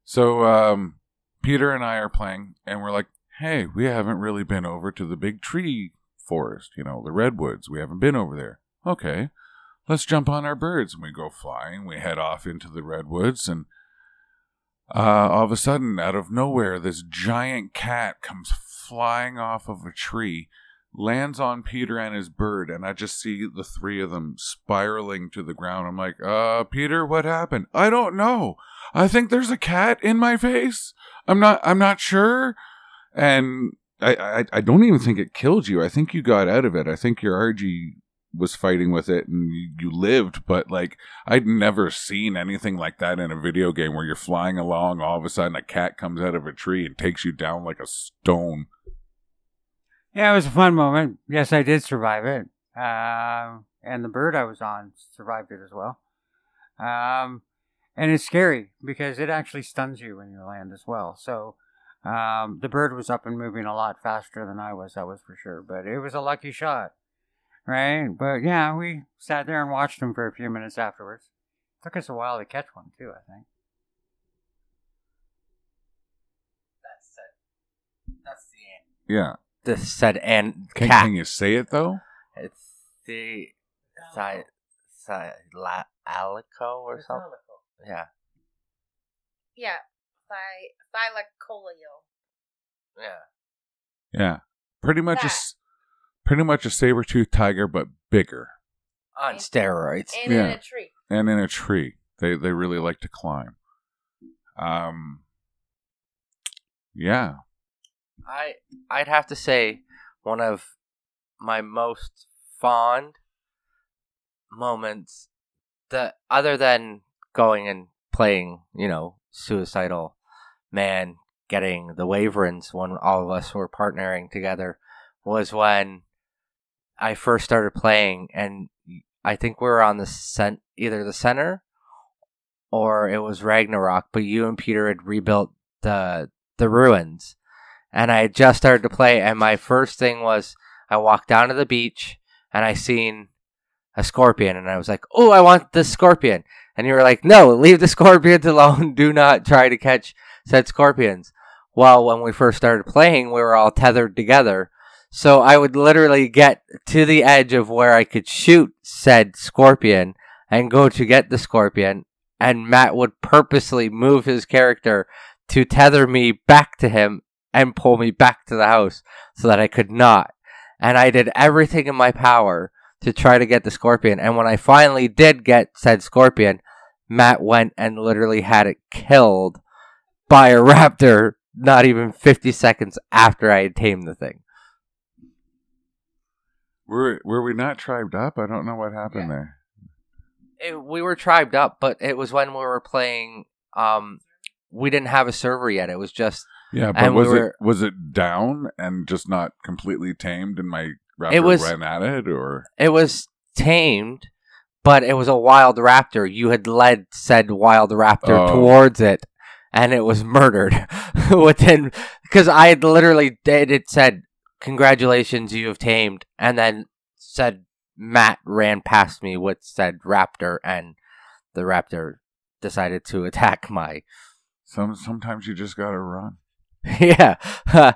So, um, Peter and I are playing, and we're like, hey, we haven't really been over to the big tree forest, you know, the redwoods. We haven't been over there. Okay, let's jump on our birds. And we go flying. We head off into the redwoods, and uh, all of a sudden, out of nowhere, this giant cat comes flying off of a tree, lands on Peter and his bird, and I just see the three of them spiraling to the ground. I'm like, uh, Peter, what happened? I don't know. I think there's a cat in my face. I'm not. I'm not sure. And I, I, I don't even think it killed you. I think you got out of it. I think your RG was fighting with it and you, lived. But like, I'd never seen anything like that in a video game where you're flying along, all of a sudden a cat comes out of a tree and takes you down like a stone. Yeah, it was a fun moment. Yes, I did survive it. Um, and the bird I was on survived it as well. Um, and it's scary because it actually stuns you when you land as well. So um, the bird was up and moving a lot faster than I was, that was for sure. But it was a lucky shot, right? But yeah, we sat there and watched him for a few minutes afterwards. Took us a while to catch one too, I think. That's it. That's the Yeah. The said and Can, cat. can you say it though? It's the si, si, la, alico or something. Yeah. Yeah. Thi- Thylacoleo. Yeah. Yeah. Pretty much a, That. s- pretty much a saber tooth tiger, but bigger On steroids. And in Yeah. a tree. and in a tree. They they really like to climb. Um. Yeah. I I'd have to say one of my most fond moments that other than going and playing, you know, suicidal man getting the waverins when all of us were partnering together was when I first started playing and I think we were on the cent either the center or it was Ragnarok, but you and Peter had rebuilt the the ruins and I had just started to play, and my first thing was I walked down to the beach and I seen a scorpion, and I was like, "Oh, I want this scorpion," and you were like, "No, leave the scorpions alone. Do not try to catch said scorpions." Well, when we first started playing, we were all tethered together, so I would literally get to the edge of where I could shoot said scorpion and go to get the scorpion, and Matt would purposely move his character to tether me back to him and pull me back to the house so that I could not. And I did everything in my power to try to get the scorpion. And when I finally did get said scorpion, Matt went and literally had it killed by a raptor not even 50 seconds after I had tamed the thing. Were were we not tribed up? I don't know what happened there. It, we were tribed up, but it was when we were playing. Um, we didn't have a server yet. It was just Yeah, but And we was were- it was it down and just not completely tamed, and my raptor was- ran at it, or it was tamed, but it was a wild raptor. You had led said wild raptor Oh. towards it, and it was murdered within because I had literally did it said congratulations you have tamed, and then said Matt ran past me with said raptor, and the raptor decided to attack my some sometimes you just gotta run. yeah.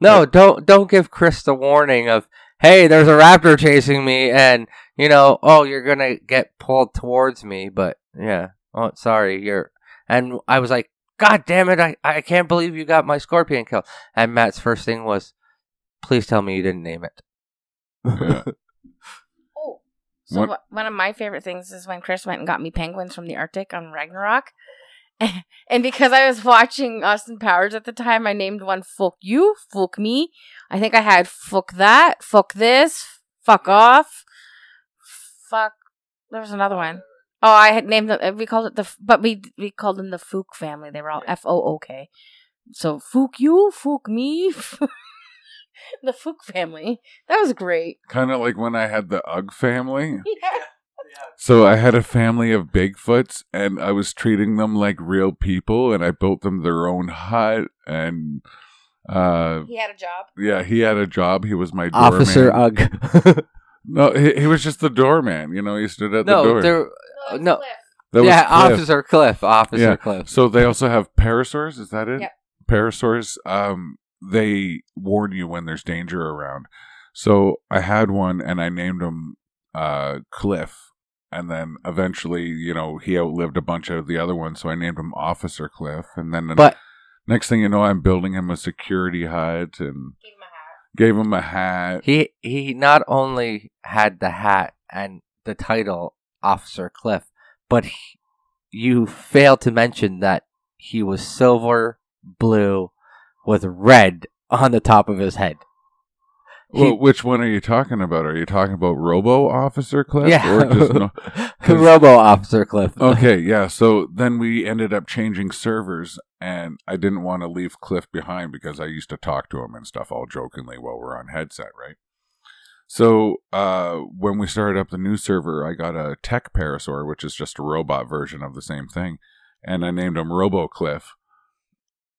no, don't don't give Chris the warning of hey, there's a raptor chasing me and you know, oh, you're to get pulled towards me, but yeah. Oh, sorry. You're And I was like, God damn it, I, I can't believe you got my scorpion kill. And Matt's first thing was, please tell me you didn't name it. Yeah. Oh, so What- what? one of my favorite things is when Chris went and got me penguins from the Arctic on Ragnarok. And because I was watching Austin Powers at the time, I named one "Fuck You," "Fuck Me." I think I had "Fuck That," "Fuck This," "Fuck Off," "Fuck." There was another one. Oh, I had named them. Uh, we called it the, but we we called them the Fook family. They were all F O O K. So "Fuck You," "Fuck Me," the Fook family. That was great. kind of like when I had the Ugg family. Yeah. So I had a family of Bigfoots, and I was treating them like real people, and I built them their own hut, and uh, He had a job. yeah, he had a job. He was my doorman. Officer Ugg. No, he, he was just the doorman. You know, he stood at the no, door. there. it's no. That yeah, Cliff. Officer Cliff. Officer Yeah. Cliff. So they also have parasaurs. Is that it? Yep. Parasaurs. Um, they warn you when there's danger around. So I had one, and I named him uh, Cliff. And then eventually, you know, he outlived a bunch of the other ones, so I named him Officer Cliff. And then the But next thing you know, I'm building him a security hut and Gave him a hat. gave him a hat. he he not only had the hat and the title Officer Cliff, but he, you failed to mention that he was silver blue with red on the top of his head. He- Well, which one are you talking about? Are you talking about Robo Officer Cliff? yeah, Or just no? Robo Officer Cliff. okay, yeah. So then we ended up changing servers, and I didn't want to leave Cliff behind because I used to talk to him and stuff all jokingly while we're on headset, right? So uh, when we started up the new server, I got a tech parasaur, which is just a robot version of the same thing, and I named him Robo Cliff.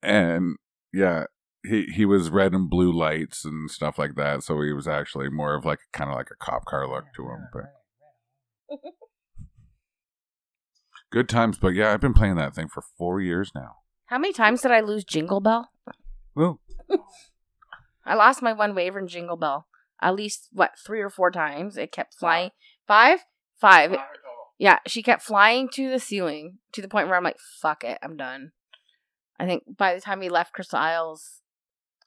And yeah, he he was red and blue lights and stuff like that, so he was actually more of like kind of like a cop car look to him, but. Good times, but yeah, I've been playing that thing for four years now. How many times did I lose Jingle Bell? Woo. I lost my one Wavern Jingle Bell. At least what three or four times. It kept flying. Five, five. Yeah, she kept flying to the ceiling to the point where I'm like, "Fuck it, I'm done." I think by the time we left Crystal Isles,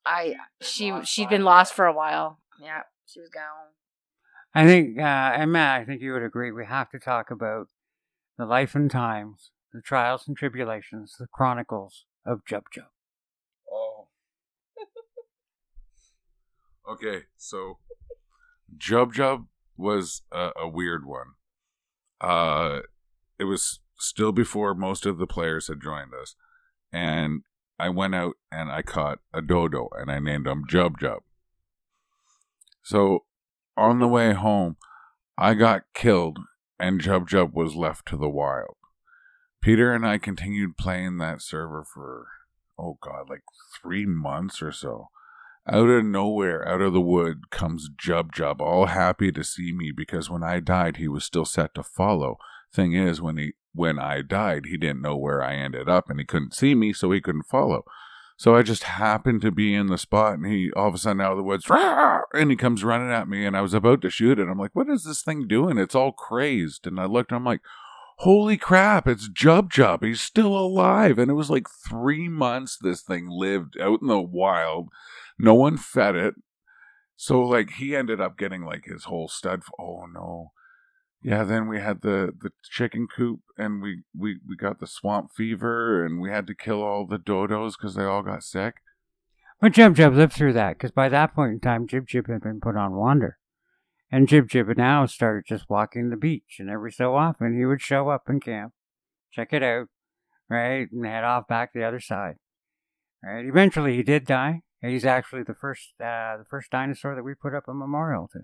I she she'd been lost for a while. Yeah, she was gone. I think, uh, and Matt, I think you would agree, we have to talk about the life and times, the trials and tribulations, the chronicles of Jub Jub. Oh. okay, so Jub Jub was a, a weird one. Uh, it was still before most of the players had joined us, and I went out and I caught a dodo and I named him Jub Jub. So on the way home, I got killed and Jub Jub was left to the wild. Peter and I continued playing that server for oh god, like three months or so. Out of nowhere, out of the wood, comes Jub Jub, all happy to see me because when I died, he was still set to follow. Thing is, when he when I died, he didn't know where I ended up, and he couldn't see me, so he couldn't follow. So I just happened to be in the spot, and he all of a sudden out of the woods, and he comes running at me, and I was about to shoot it. I'm like, "What is this thing doing? It's all crazed." And I looked, and I'm like, holy crap, it's Jub Jub. He's still alive. And it was like three months this thing lived out in the wild. No one fed it. So like he ended up getting like his whole stud. Oh no. Yeah, then we had the the chicken coop and we we we got the swamp fever and we had to kill all the dodos cuz they all got sick. But Jib Jib lived through that because by that point in time, Jib Jib had been put on wander. And Jib Jib now started just walking the beach, and every so often he would show up in camp, check it out, right, and head off back the other side. Right. Eventually, he did die. He's actually the first, uh, the first dinosaur that we put up a memorial to.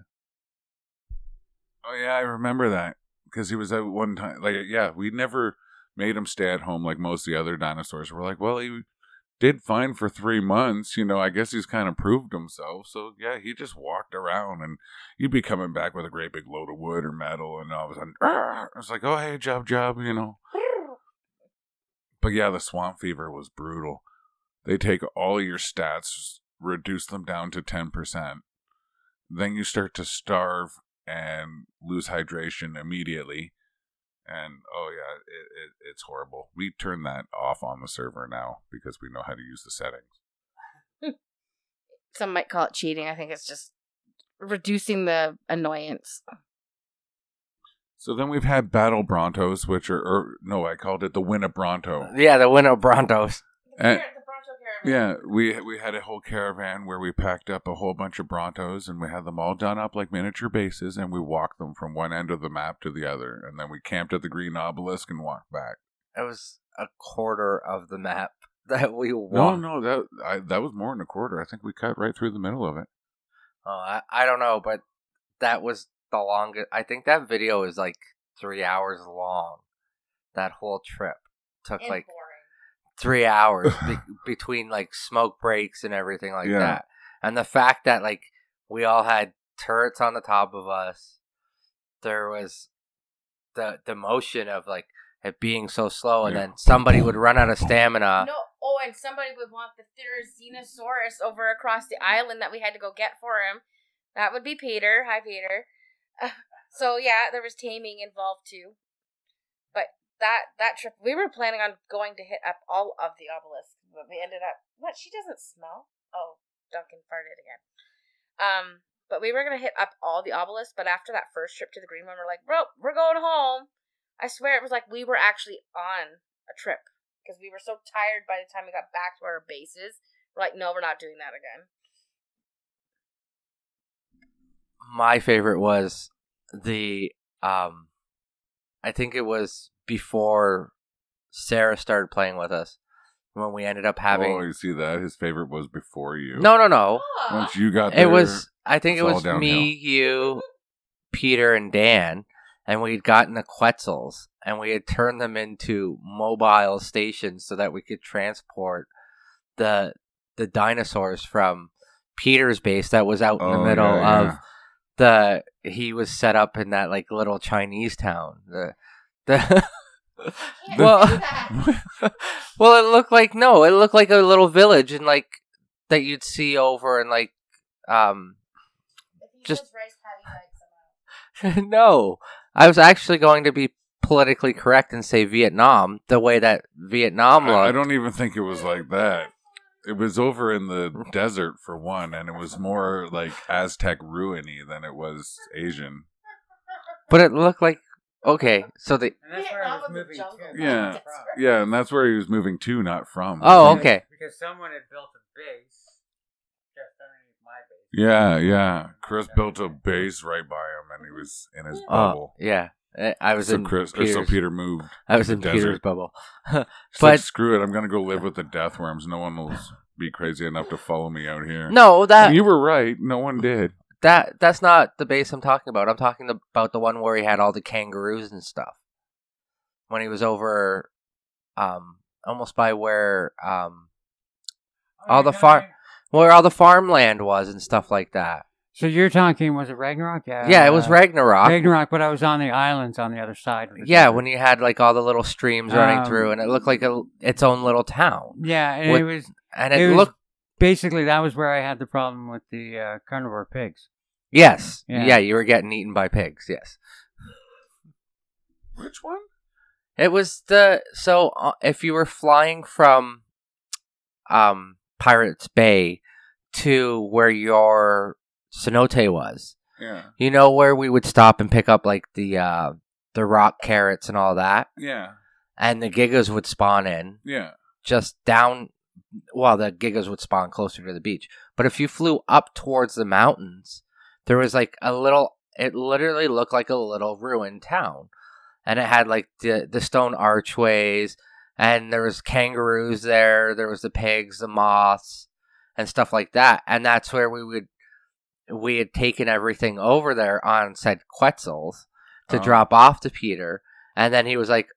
Oh yeah, I remember that because he was at one time. Like yeah, we never made him stay at home like most of the other dinosaurs. We're like, well, he did fine for three months. You know, I guess he's kind of proved himself. So yeah, he just walked around, and you'd be coming back with a great big load of wood or metal, and all of a sudden, "Arr!" I was like, oh hey, job job, you know. But yeah, the swamp fever was brutal. They take all your stats, reduce them down to ten percent. Then you start to starve and lose hydration immediately. And oh yeah, it, it, it's horrible. We turn that off on the server now because we know how to use the settings. Some might call it cheating. I think it's just reducing the annoyance. So then we've had Battle Brontos, which are or, no, I called it the Winnabronto. Yeah, the winner Brontos. And- Yeah, we we had a whole caravan where we packed up a whole bunch of Brontos and we had them all done up like miniature bases and we walked them from one end of the map to the other and then we camped at the green obelisk and walked back. It was a quarter of the map that we No, walked. no, no, that I, that was more than a quarter. I think we cut right through the middle of it. Oh, I, I don't know, but that was the longest. I think that video is like three hours long. That whole trip took like three hours be- between like smoke breaks and everything like Yeah. that. And the fact that like we all had turrets on the top of us, there was the the motion of like it being so slow, and Yeah. then somebody would run out of stamina. no, oh, and somebody would want the Therizinosaurus over across the island that we had to go get for him. That would be Peter. Hi, Peter. so yeah, there was taming involved too. That that trip, we were planning on going to hit up all of the obelisks, but we ended up. What? She doesn't smell. Oh, Duncan farted again. Um, but we were gonna hit up all the obelisks, but after that first trip to the green one, we're like, bro, we're going home. I swear it was like we were actually on a trip because we were so tired by the time we got back to our bases. We're like, no, we're not doing that again. my favorite was the um I think it was before Sarah started playing with us when we ended up having oh, you see that his favorite was before you. No, no, no. Ah. once you got It was I think it was downhill. me, you, Peter and Dan and we'd gotten the Quetzals and we had turned them into mobile stations so that we could transport the the dinosaurs from Peter's base that was out in the Oh, middle yeah, of yeah. the he was set up in that like little Chinese town. The the well, well, it looked like no, it looked like a little village and like that you'd see over and like um just- no. I was actually going to be politically correct and say Vietnam the way that Vietnam I, I don't even think it was like that. It was over in the desert for one, and it was more like Aztec ruiny than it was Asian. But it looked like okay, so the And that's where I was moving to. Yeah. Yeah, and that's where he was moving to, not from. Oh, okay. Because someone had built a base just underneath my base. Yeah, yeah. Chris built a base right by him, and he was in his oh bubble. yeah, Eh, I was so in Chris, or so Peter moved. I was in the Peter's desert. bubble. It's But- like, screw it, I'm gonna go live with the death worms. No one will be crazy enough to follow me out here. no, that you were right. No one did. That that's not the base I'm talking about. I'm talking about the one where he had all the kangaroos and stuff. When he was over, um, almost by where um, All the far- where all the farmland was and stuff like that. So you're talking, was it Ragnarok? Yeah. yeah, it was uh, Ragnarok. Ragnarok, but I was on the islands on the other side Yeah, when you had like all the little streams running Um, through, and it looked like a, its own little town, Yeah, and What- it was and it it, looked basically that was where I had the problem with the uh, carnivore pigs. Yes, Yeah. yeah. you were getting eaten by pigs. Yes, Which one? it was the so uh, if you were flying from um Pirates Bay to where your cenote was, Yeah, you know where we would stop and pick up like the uh the rock carrots and all that, yeah, and the gigas would spawn in. yeah. just down well the gigas would spawn closer to the beach but if you flew up towards the mountains there was like a little it literally looked like a little ruined town. And it had like the the stone archways and there was kangaroos there there was the pigs the moths and stuff like that. And that's where we would we had taken everything over there on said quetzals to Oh. drop off to peter. And then he was like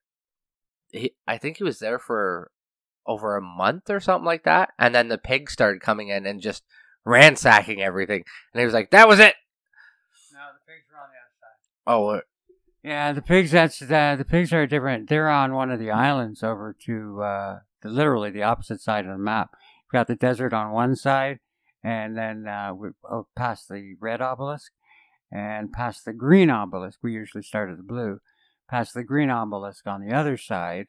he, i think he was there for over a month or something like that. And then the pigs started coming in and just ransacking everything and he was like that was it No, the pigs were on the other side. oh uh, Yeah, the pigs. That's uh, the pigs are different. They're on one of the islands over to uh, the, literally the opposite side of the map. We've got the desert on one side, and then uh, we oh, past the red obelisk, and past the green obelisk. We usually start at the blue, past the green obelisk on the other side.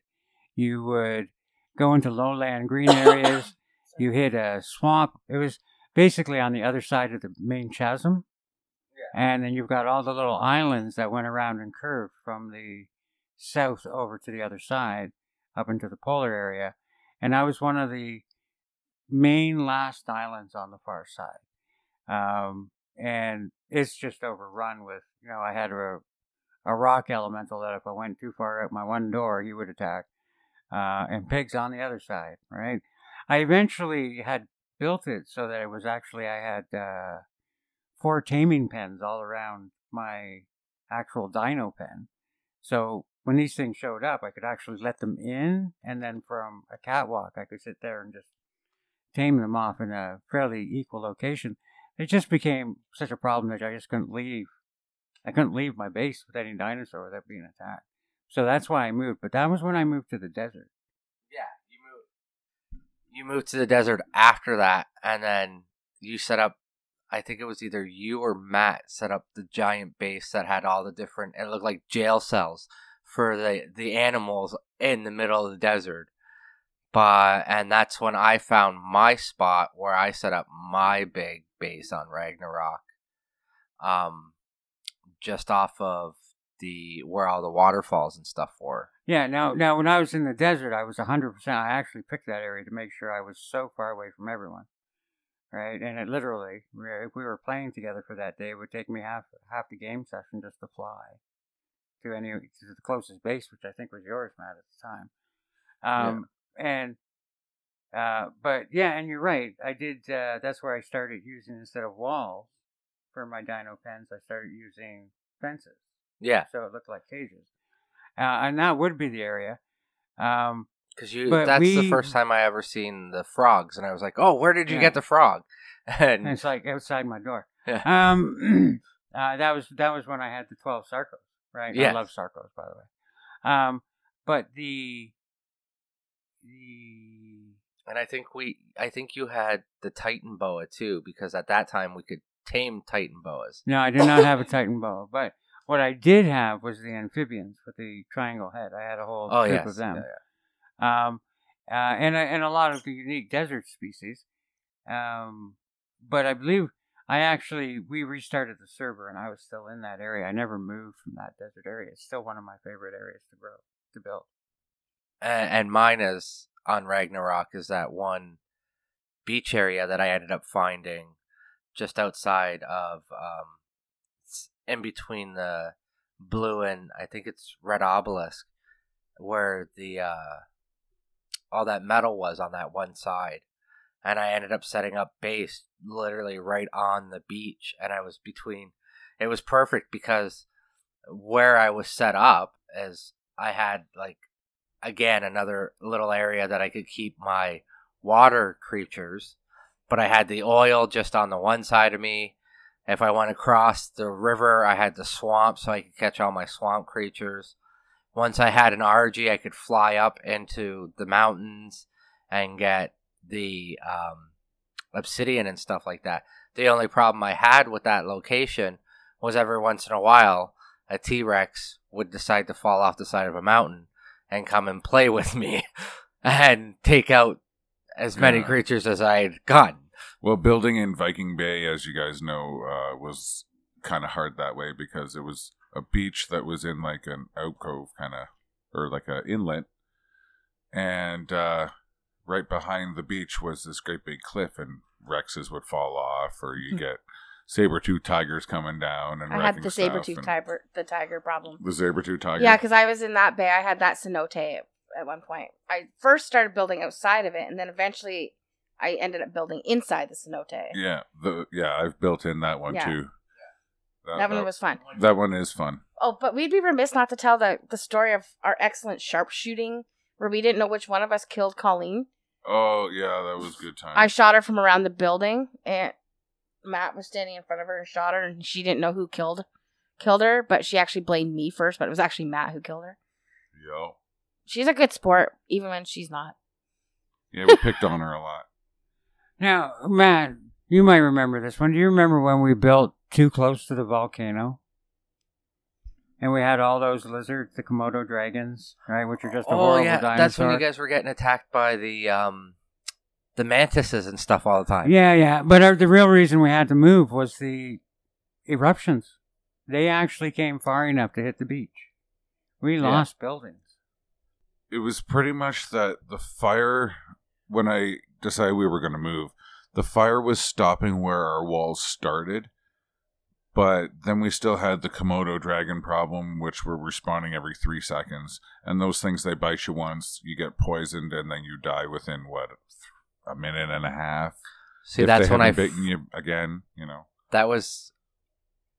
You would go into lowland green areas. you hit a swamp. It was basically on the other side of the main chasm. And then you've got all the little islands that went around and curved from the south over to the other side, up into the polar area. And I was one of the main last islands on the far side. Um, and it's just overrun with, you know, I had a, a rock elemental that if I went too far out my one door, he would attack. Uh, and pigs on the other side, right? I eventually had built it so that it was actually, I had uh, four taming pens all around my actual dino pen. So when these things showed up, I could actually let them in, and then from a catwalk, I could sit there and just tame them off in a fairly equal location. It just became such a problem that I just couldn't leave. I couldn't leave my base with any dinosaur without being attacked. So that's why I moved. But that was when I moved to the desert. You moved to the desert after that, and then you set up. I think it was either you or Matt set up the giant base that had all the different. It looked like jail cells for the the animals in the middle of the desert. But and that's when I found my spot where I set up my big base on Ragnarok. Um, just off of the where all the waterfalls and stuff were. Yeah. Now, now when I was in the desert, I was hundred percent. I actually picked that area to make sure I was so far away from everyone. Right, and it literally, if we were playing together for that day, it would take me half half the game session just to fly to any to the closest base, which I think was yours, Matt, at the time. Um, yeah. and uh, but yeah, and you're right. I did. Uh, that's where I started using instead of walls for my dino pens. I started using fences. Yeah. So it looked like cages, uh, and that would be the area. Um, because you that's we, the first time I ever seen the frogs, and I was like, "Oh, where did you yeah. get the frog?" And, and, it's like outside my door. Yeah. Um, uh, that was that was when I had the twelve Sarcos, right? Yeah. I love Sarcos, by the way. Um, but the the and I think we I think you had the Titan boa too, because at that time we could tame Titan boas. No, I did not have a Titan boa, but what I did have was the amphibians with the triangle head. I had a whole oh, yes. of them. Yeah, yeah. Um, uh, and and a lot of the unique desert species. Um, but I believe I actually we restarted the server, and I was still in that area. I never moved from that desert area. It's still one of my favorite areas to grow to build. And, and mine is on Ragnarok is that one beach area that I ended up finding just outside of um, in between the blue and I think it's red obelisk where the uh, all that metal was on that one side. And I ended up setting up base literally right on the beach. And I was between, it was perfect because where I was set up as I had like, again, another little area that I could keep my water creatures. But I had the oil just on the one side of me. If I went across the river, I had the swamp so I could catch all my swamp creatures. Once I had an Argy, I could fly up into the mountains and get the um, obsidian and stuff like that. The only problem I had with that location was every once in a while a T Rex would decide to fall off the side of a mountain and come and play with me and take out as many yeah. creatures as I had gotten. Well, building in Viking Bay, as you guys know, uh, was kind of hard that way because it was a beach that was in like an alcove kind of or like an inlet and uh, right behind the beach was this great big cliff and rexes would fall off or you hmm. get saber-tooth tigers coming down and I had the saber-tooth tiger the tiger problem. The saber-tooth tiger. Yeah, cuz I was in that bay. I had that cenote at one point. I first started building outside of it and then eventually I ended up building inside the cenote. Yeah, the yeah, I've built in that one yeah. too. That, that, one was fun. That one is fun. Oh, but we'd be remiss not to tell the, the story of our excellent sharpshooting where we didn't know which one of us killed Colleen. Oh, yeah, that was good time. I shot her from around the building and Matt was standing in front of her and shot her and she didn't know who killed killed her, but she actually blamed me first, but it was actually Matt who killed her. Yo. She's a good sport, even when she's not. Yeah, we picked on her a lot. Now, Matt, you might remember this one. Do you remember when we built too close to the volcano? and we had all those lizards, the Komodo dragons, right, which are just a Oh horrible yeah, dinosaur. that's when you guys were getting attacked by the um, the mantises and stuff all the time. Yeah, yeah. But our, the real reason we had to move was the eruptions. They actually came far enough to hit the beach. We Yeah. lost buildings. it was pretty much that the fire when I decided we were going to move, the fire was stopping where our walls started, but then we still had the Komodo dragon problem, which were respawning every three seconds, and those things they bite you once, you get poisoned, and then you die within what a minute and a half. See, if that's when I bitten you again, you know. that was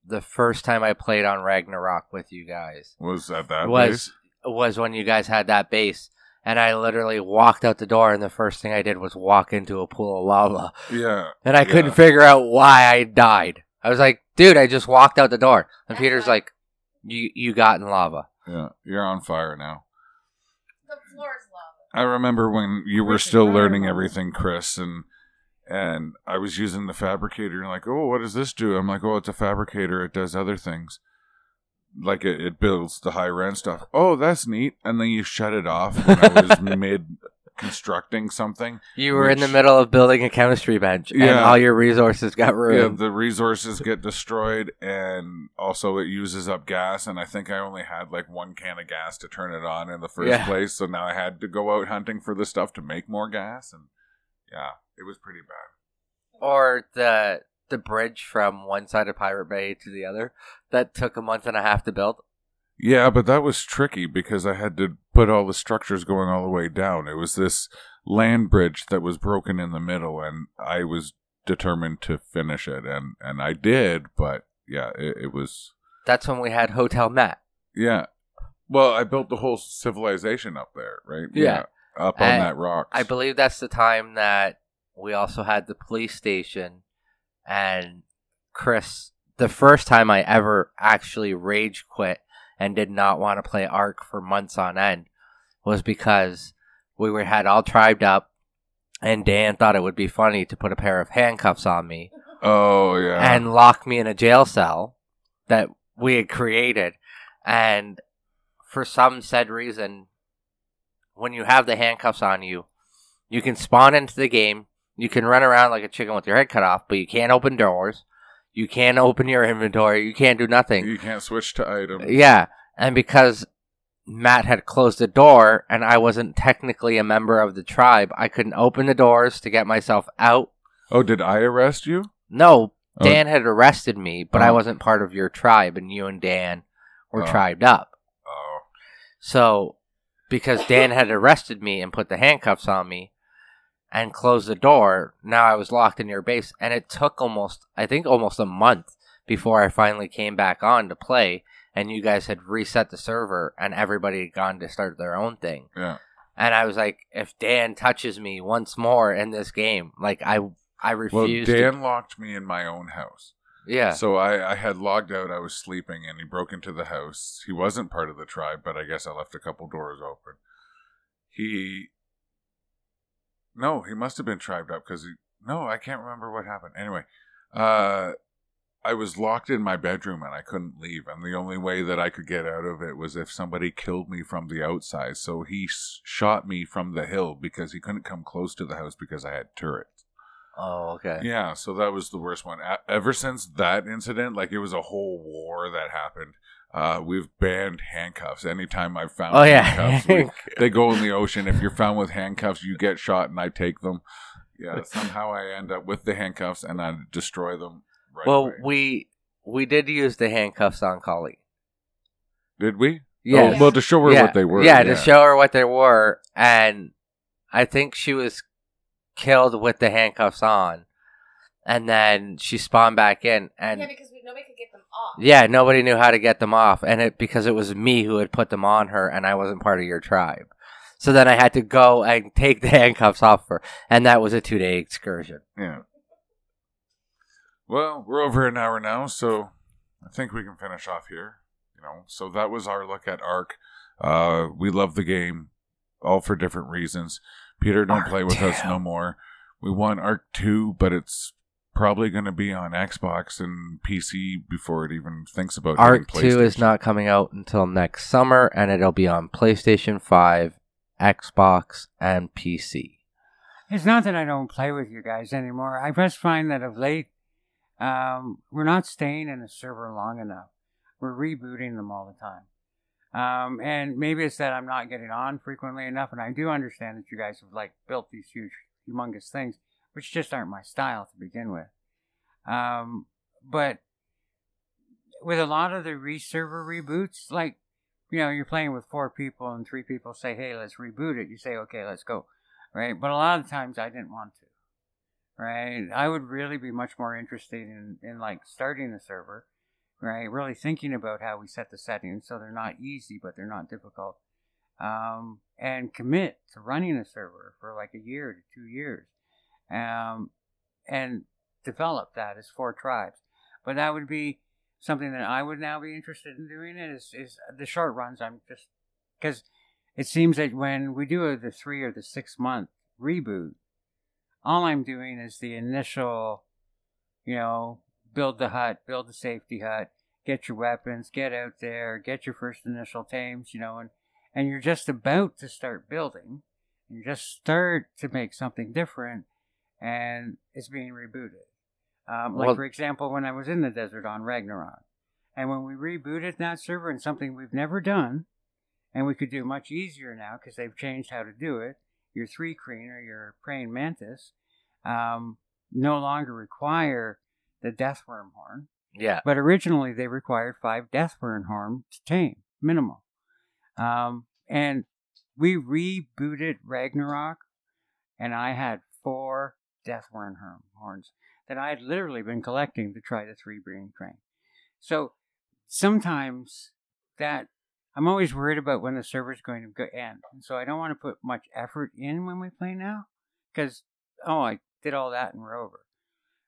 the first time I played on Ragnarok with you guys. Was that that was base? was when you guys had that base, and I literally walked out the door, and the first thing I did was walk into a pool of lava, Yeah. and I couldn't Yeah. figure out why I died. I was like, "Dude, I just walked out the door," and That's Peter's like, "You you got in lava." Yeah. You're on fire now. The floor is lava. I remember when you were still learning everything, Chris, and and I was using the fabricator. And like, oh, what does this do? I'm like, oh, it's a fabricator. It does other things. Like it, it builds the high rent stuff. Oh, that's neat. And then you shut it off when I was mid constructing something. You were in the middle of building a chemistry bench, and Yeah. all your resources got Yeah, ruined. the resources get destroyed, and also it uses up gas. And I think I only had like one can of gas to turn it on in the first Yeah. place. So now I had to go out hunting for the stuff to make more gas, and yeah, it was pretty bad. or the the bridge from one side of Pirate Bay to the other that took a month and a half to build. Yeah, but that was tricky because I had to put all the structures going all the way down. It was this land bridge that was broken in the middle, and I was determined to finish it, and and I did. But yeah, it, it was That's when we had Hotel Matt. yeah. Well, I built the whole civilization up there, right? Yeah. up on And that rock. I believe that's the time that we also had the police station and Chris the first time I ever actually rage quit and did not want to play Ark for months on end was because we were had all tribed up and Dan thought it would be funny to put a pair of handcuffs on me oh yeah, and lock me in a jail cell that we had created. And for some said reason, when you have the handcuffs on you, you can spawn into the game. You can run around like a chicken with your head cut off, but you can't open doors. You can't open your inventory. You can't do nothing. you can't switch to items. Yeah. And because Matt had closed the door and I wasn't technically a member of the tribe, I couldn't open the doors to get myself out. Oh, did I arrest you? No, Oh. Dan had arrested me, but I Oh. wasn't part of your tribe, and you and Dan were Oh. tribed up. Oh, So, because Dan had arrested me and put the handcuffs on me and closed the door, now I was locked in your base. And it took almost, I think, almost a month before I finally came back on to play. And you guys had reset the server, and everybody had gone to start their own thing. yeah. And I was like, if Dan touches me once more in this game, like I, I Well, refuse. Dan locked me in my own house. yeah. So I, I had logged out. I was sleeping, and he broke into the house. He wasn't part of the tribe, but I guess I left a couple doors open. He, no, he must have been tribed up because he. No, I can't remember what happened. Anyway, uh, I was locked in my bedroom and I couldn't leave, and the only way that I could get out of it was if somebody killed me from the outside. So he s- shot me from the hill because he couldn't come close to the house because I had turrets. Oh, okay. Yeah, so that was the worst one. A- ever since that incident, like it was a whole war that happened. Uh, we've banned handcuffs. Anytime I've found Oh yeah. handcuffs, we- they go in the ocean. If you're found with handcuffs, you get shot, and I take them. Yeah, somehow I end up with the handcuffs and I destroy them. Right well, away. we we did use the handcuffs on Collie. did we? Yeah. Oh, well, to show her yeah. what they were. Yeah, to show her what they were, and I think she was killed with the handcuffs on, and then she spawned back in, and yeah, because we, nobody could get them off. yeah, nobody knew how to get them off, and it because it was me who had put them on her, and I wasn't part of your tribe. So then I had to go and take the handcuffs off her, and that was a two day excursion. Yeah. Well, we're over an hour now, so I think we can finish off here. You know, so that was our look at Ark. Uh, we love the game, all for different reasons. Peter, don't Ark, play with us no more. We want Ark two, but it's probably going to be on Xbox and PC before it even thinks about Ark hitting 2 is not coming out until next summer, and it'll be on PlayStation 5, Xbox, and PC. It's not that I don't play with you guys anymore. I just find that of late, um, we're not staying in a server long enough. We're rebooting them all the time. Um, and maybe it's that I'm not getting on frequently enough, and I do understand that you guys have like built these huge, humongous things, which just aren't my style to begin with. Um, but with a lot of the reserver reboots, like you know, you're playing with four people and three people say, "Hey, let's reboot it." You say, "Okay, let's go." right? But a lot of times I didn't want to, right? I would really be much more interested in, in like starting the server, right? Really thinking about how we set the settings so they're not easy, but they're not difficult. Um, and commit to running a server for like a year to two years. Um, and develop that as four tribes. But that would be something that I would now be interested in doing is, is the short runs. I'm just, because it seems that when we do a, the three or the six month reboot, all I'm doing is the initial, you know, build the hut, build the safety hut, get your weapons, get out there, get your first initial tames, you know, and, and you're just about to start building. You just start to make something different, and it's being rebooted. Um, like, Well- for example, when I was in the desert on Ragnarok, and when we rebooted that server and something we've never done, and we could do much easier now because they've changed how to do it. Your three crane or your praying mantis um, no longer require the deathworm horn, Yeah. but originally they required five deathworm horn to tame, minimal. Um, and we rebooted Ragnarok, and I had four deathworm horn- horns that I had literally been collecting to try the three brain crane. So sometimes that I'm always worried about when the server's going to go end, and so I don't want to put much effort in when we play now, because oh, I did all that and we're over,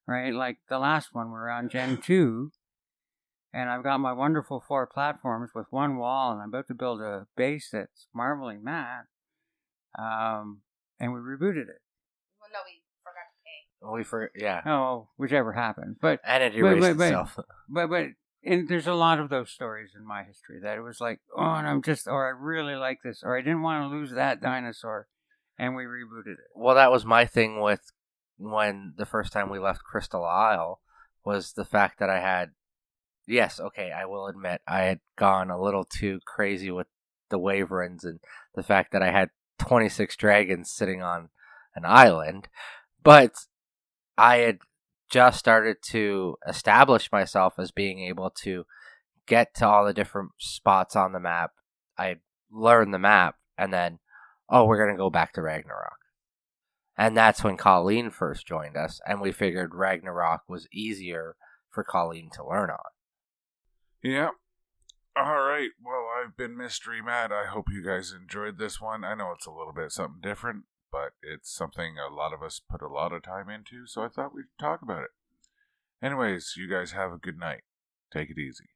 right? Like the last one, we're on Gen two, and I've got my wonderful four platforms with one wall, and I'm about to build a base that's marveling matte, um, and we rebooted it. Well, no, we We for yeah. Oh, whichever happened, but And it erased wait, wait. itself. but but and there's a lot of those stories in my history that it was like, oh, and I'm just, or I really like this, or I didn't want to lose that dinosaur, and we rebooted it. Well, that was my thing with when the first time we left Crystal Isle was the fact that I had yes, okay, I will admit I had gone a little too crazy with the Wyverns and the fact that I had 26 dragons sitting on an island, but I had just started to establish myself as being able to get to all the different spots on the map. I learned the map and then oh, we're going to go back to Ragnarok. And that's when Colleen first joined us, and we figured Ragnarok was easier for Colleen to learn on. Yeah. All right. Well, I've been Mystery Matt. I hope you guys enjoyed this one. I know it's a little bit something different, but it's something a lot of us put a lot of time into, so I thought we'd talk about it. Anyways, you guys have a good night. Take it easy.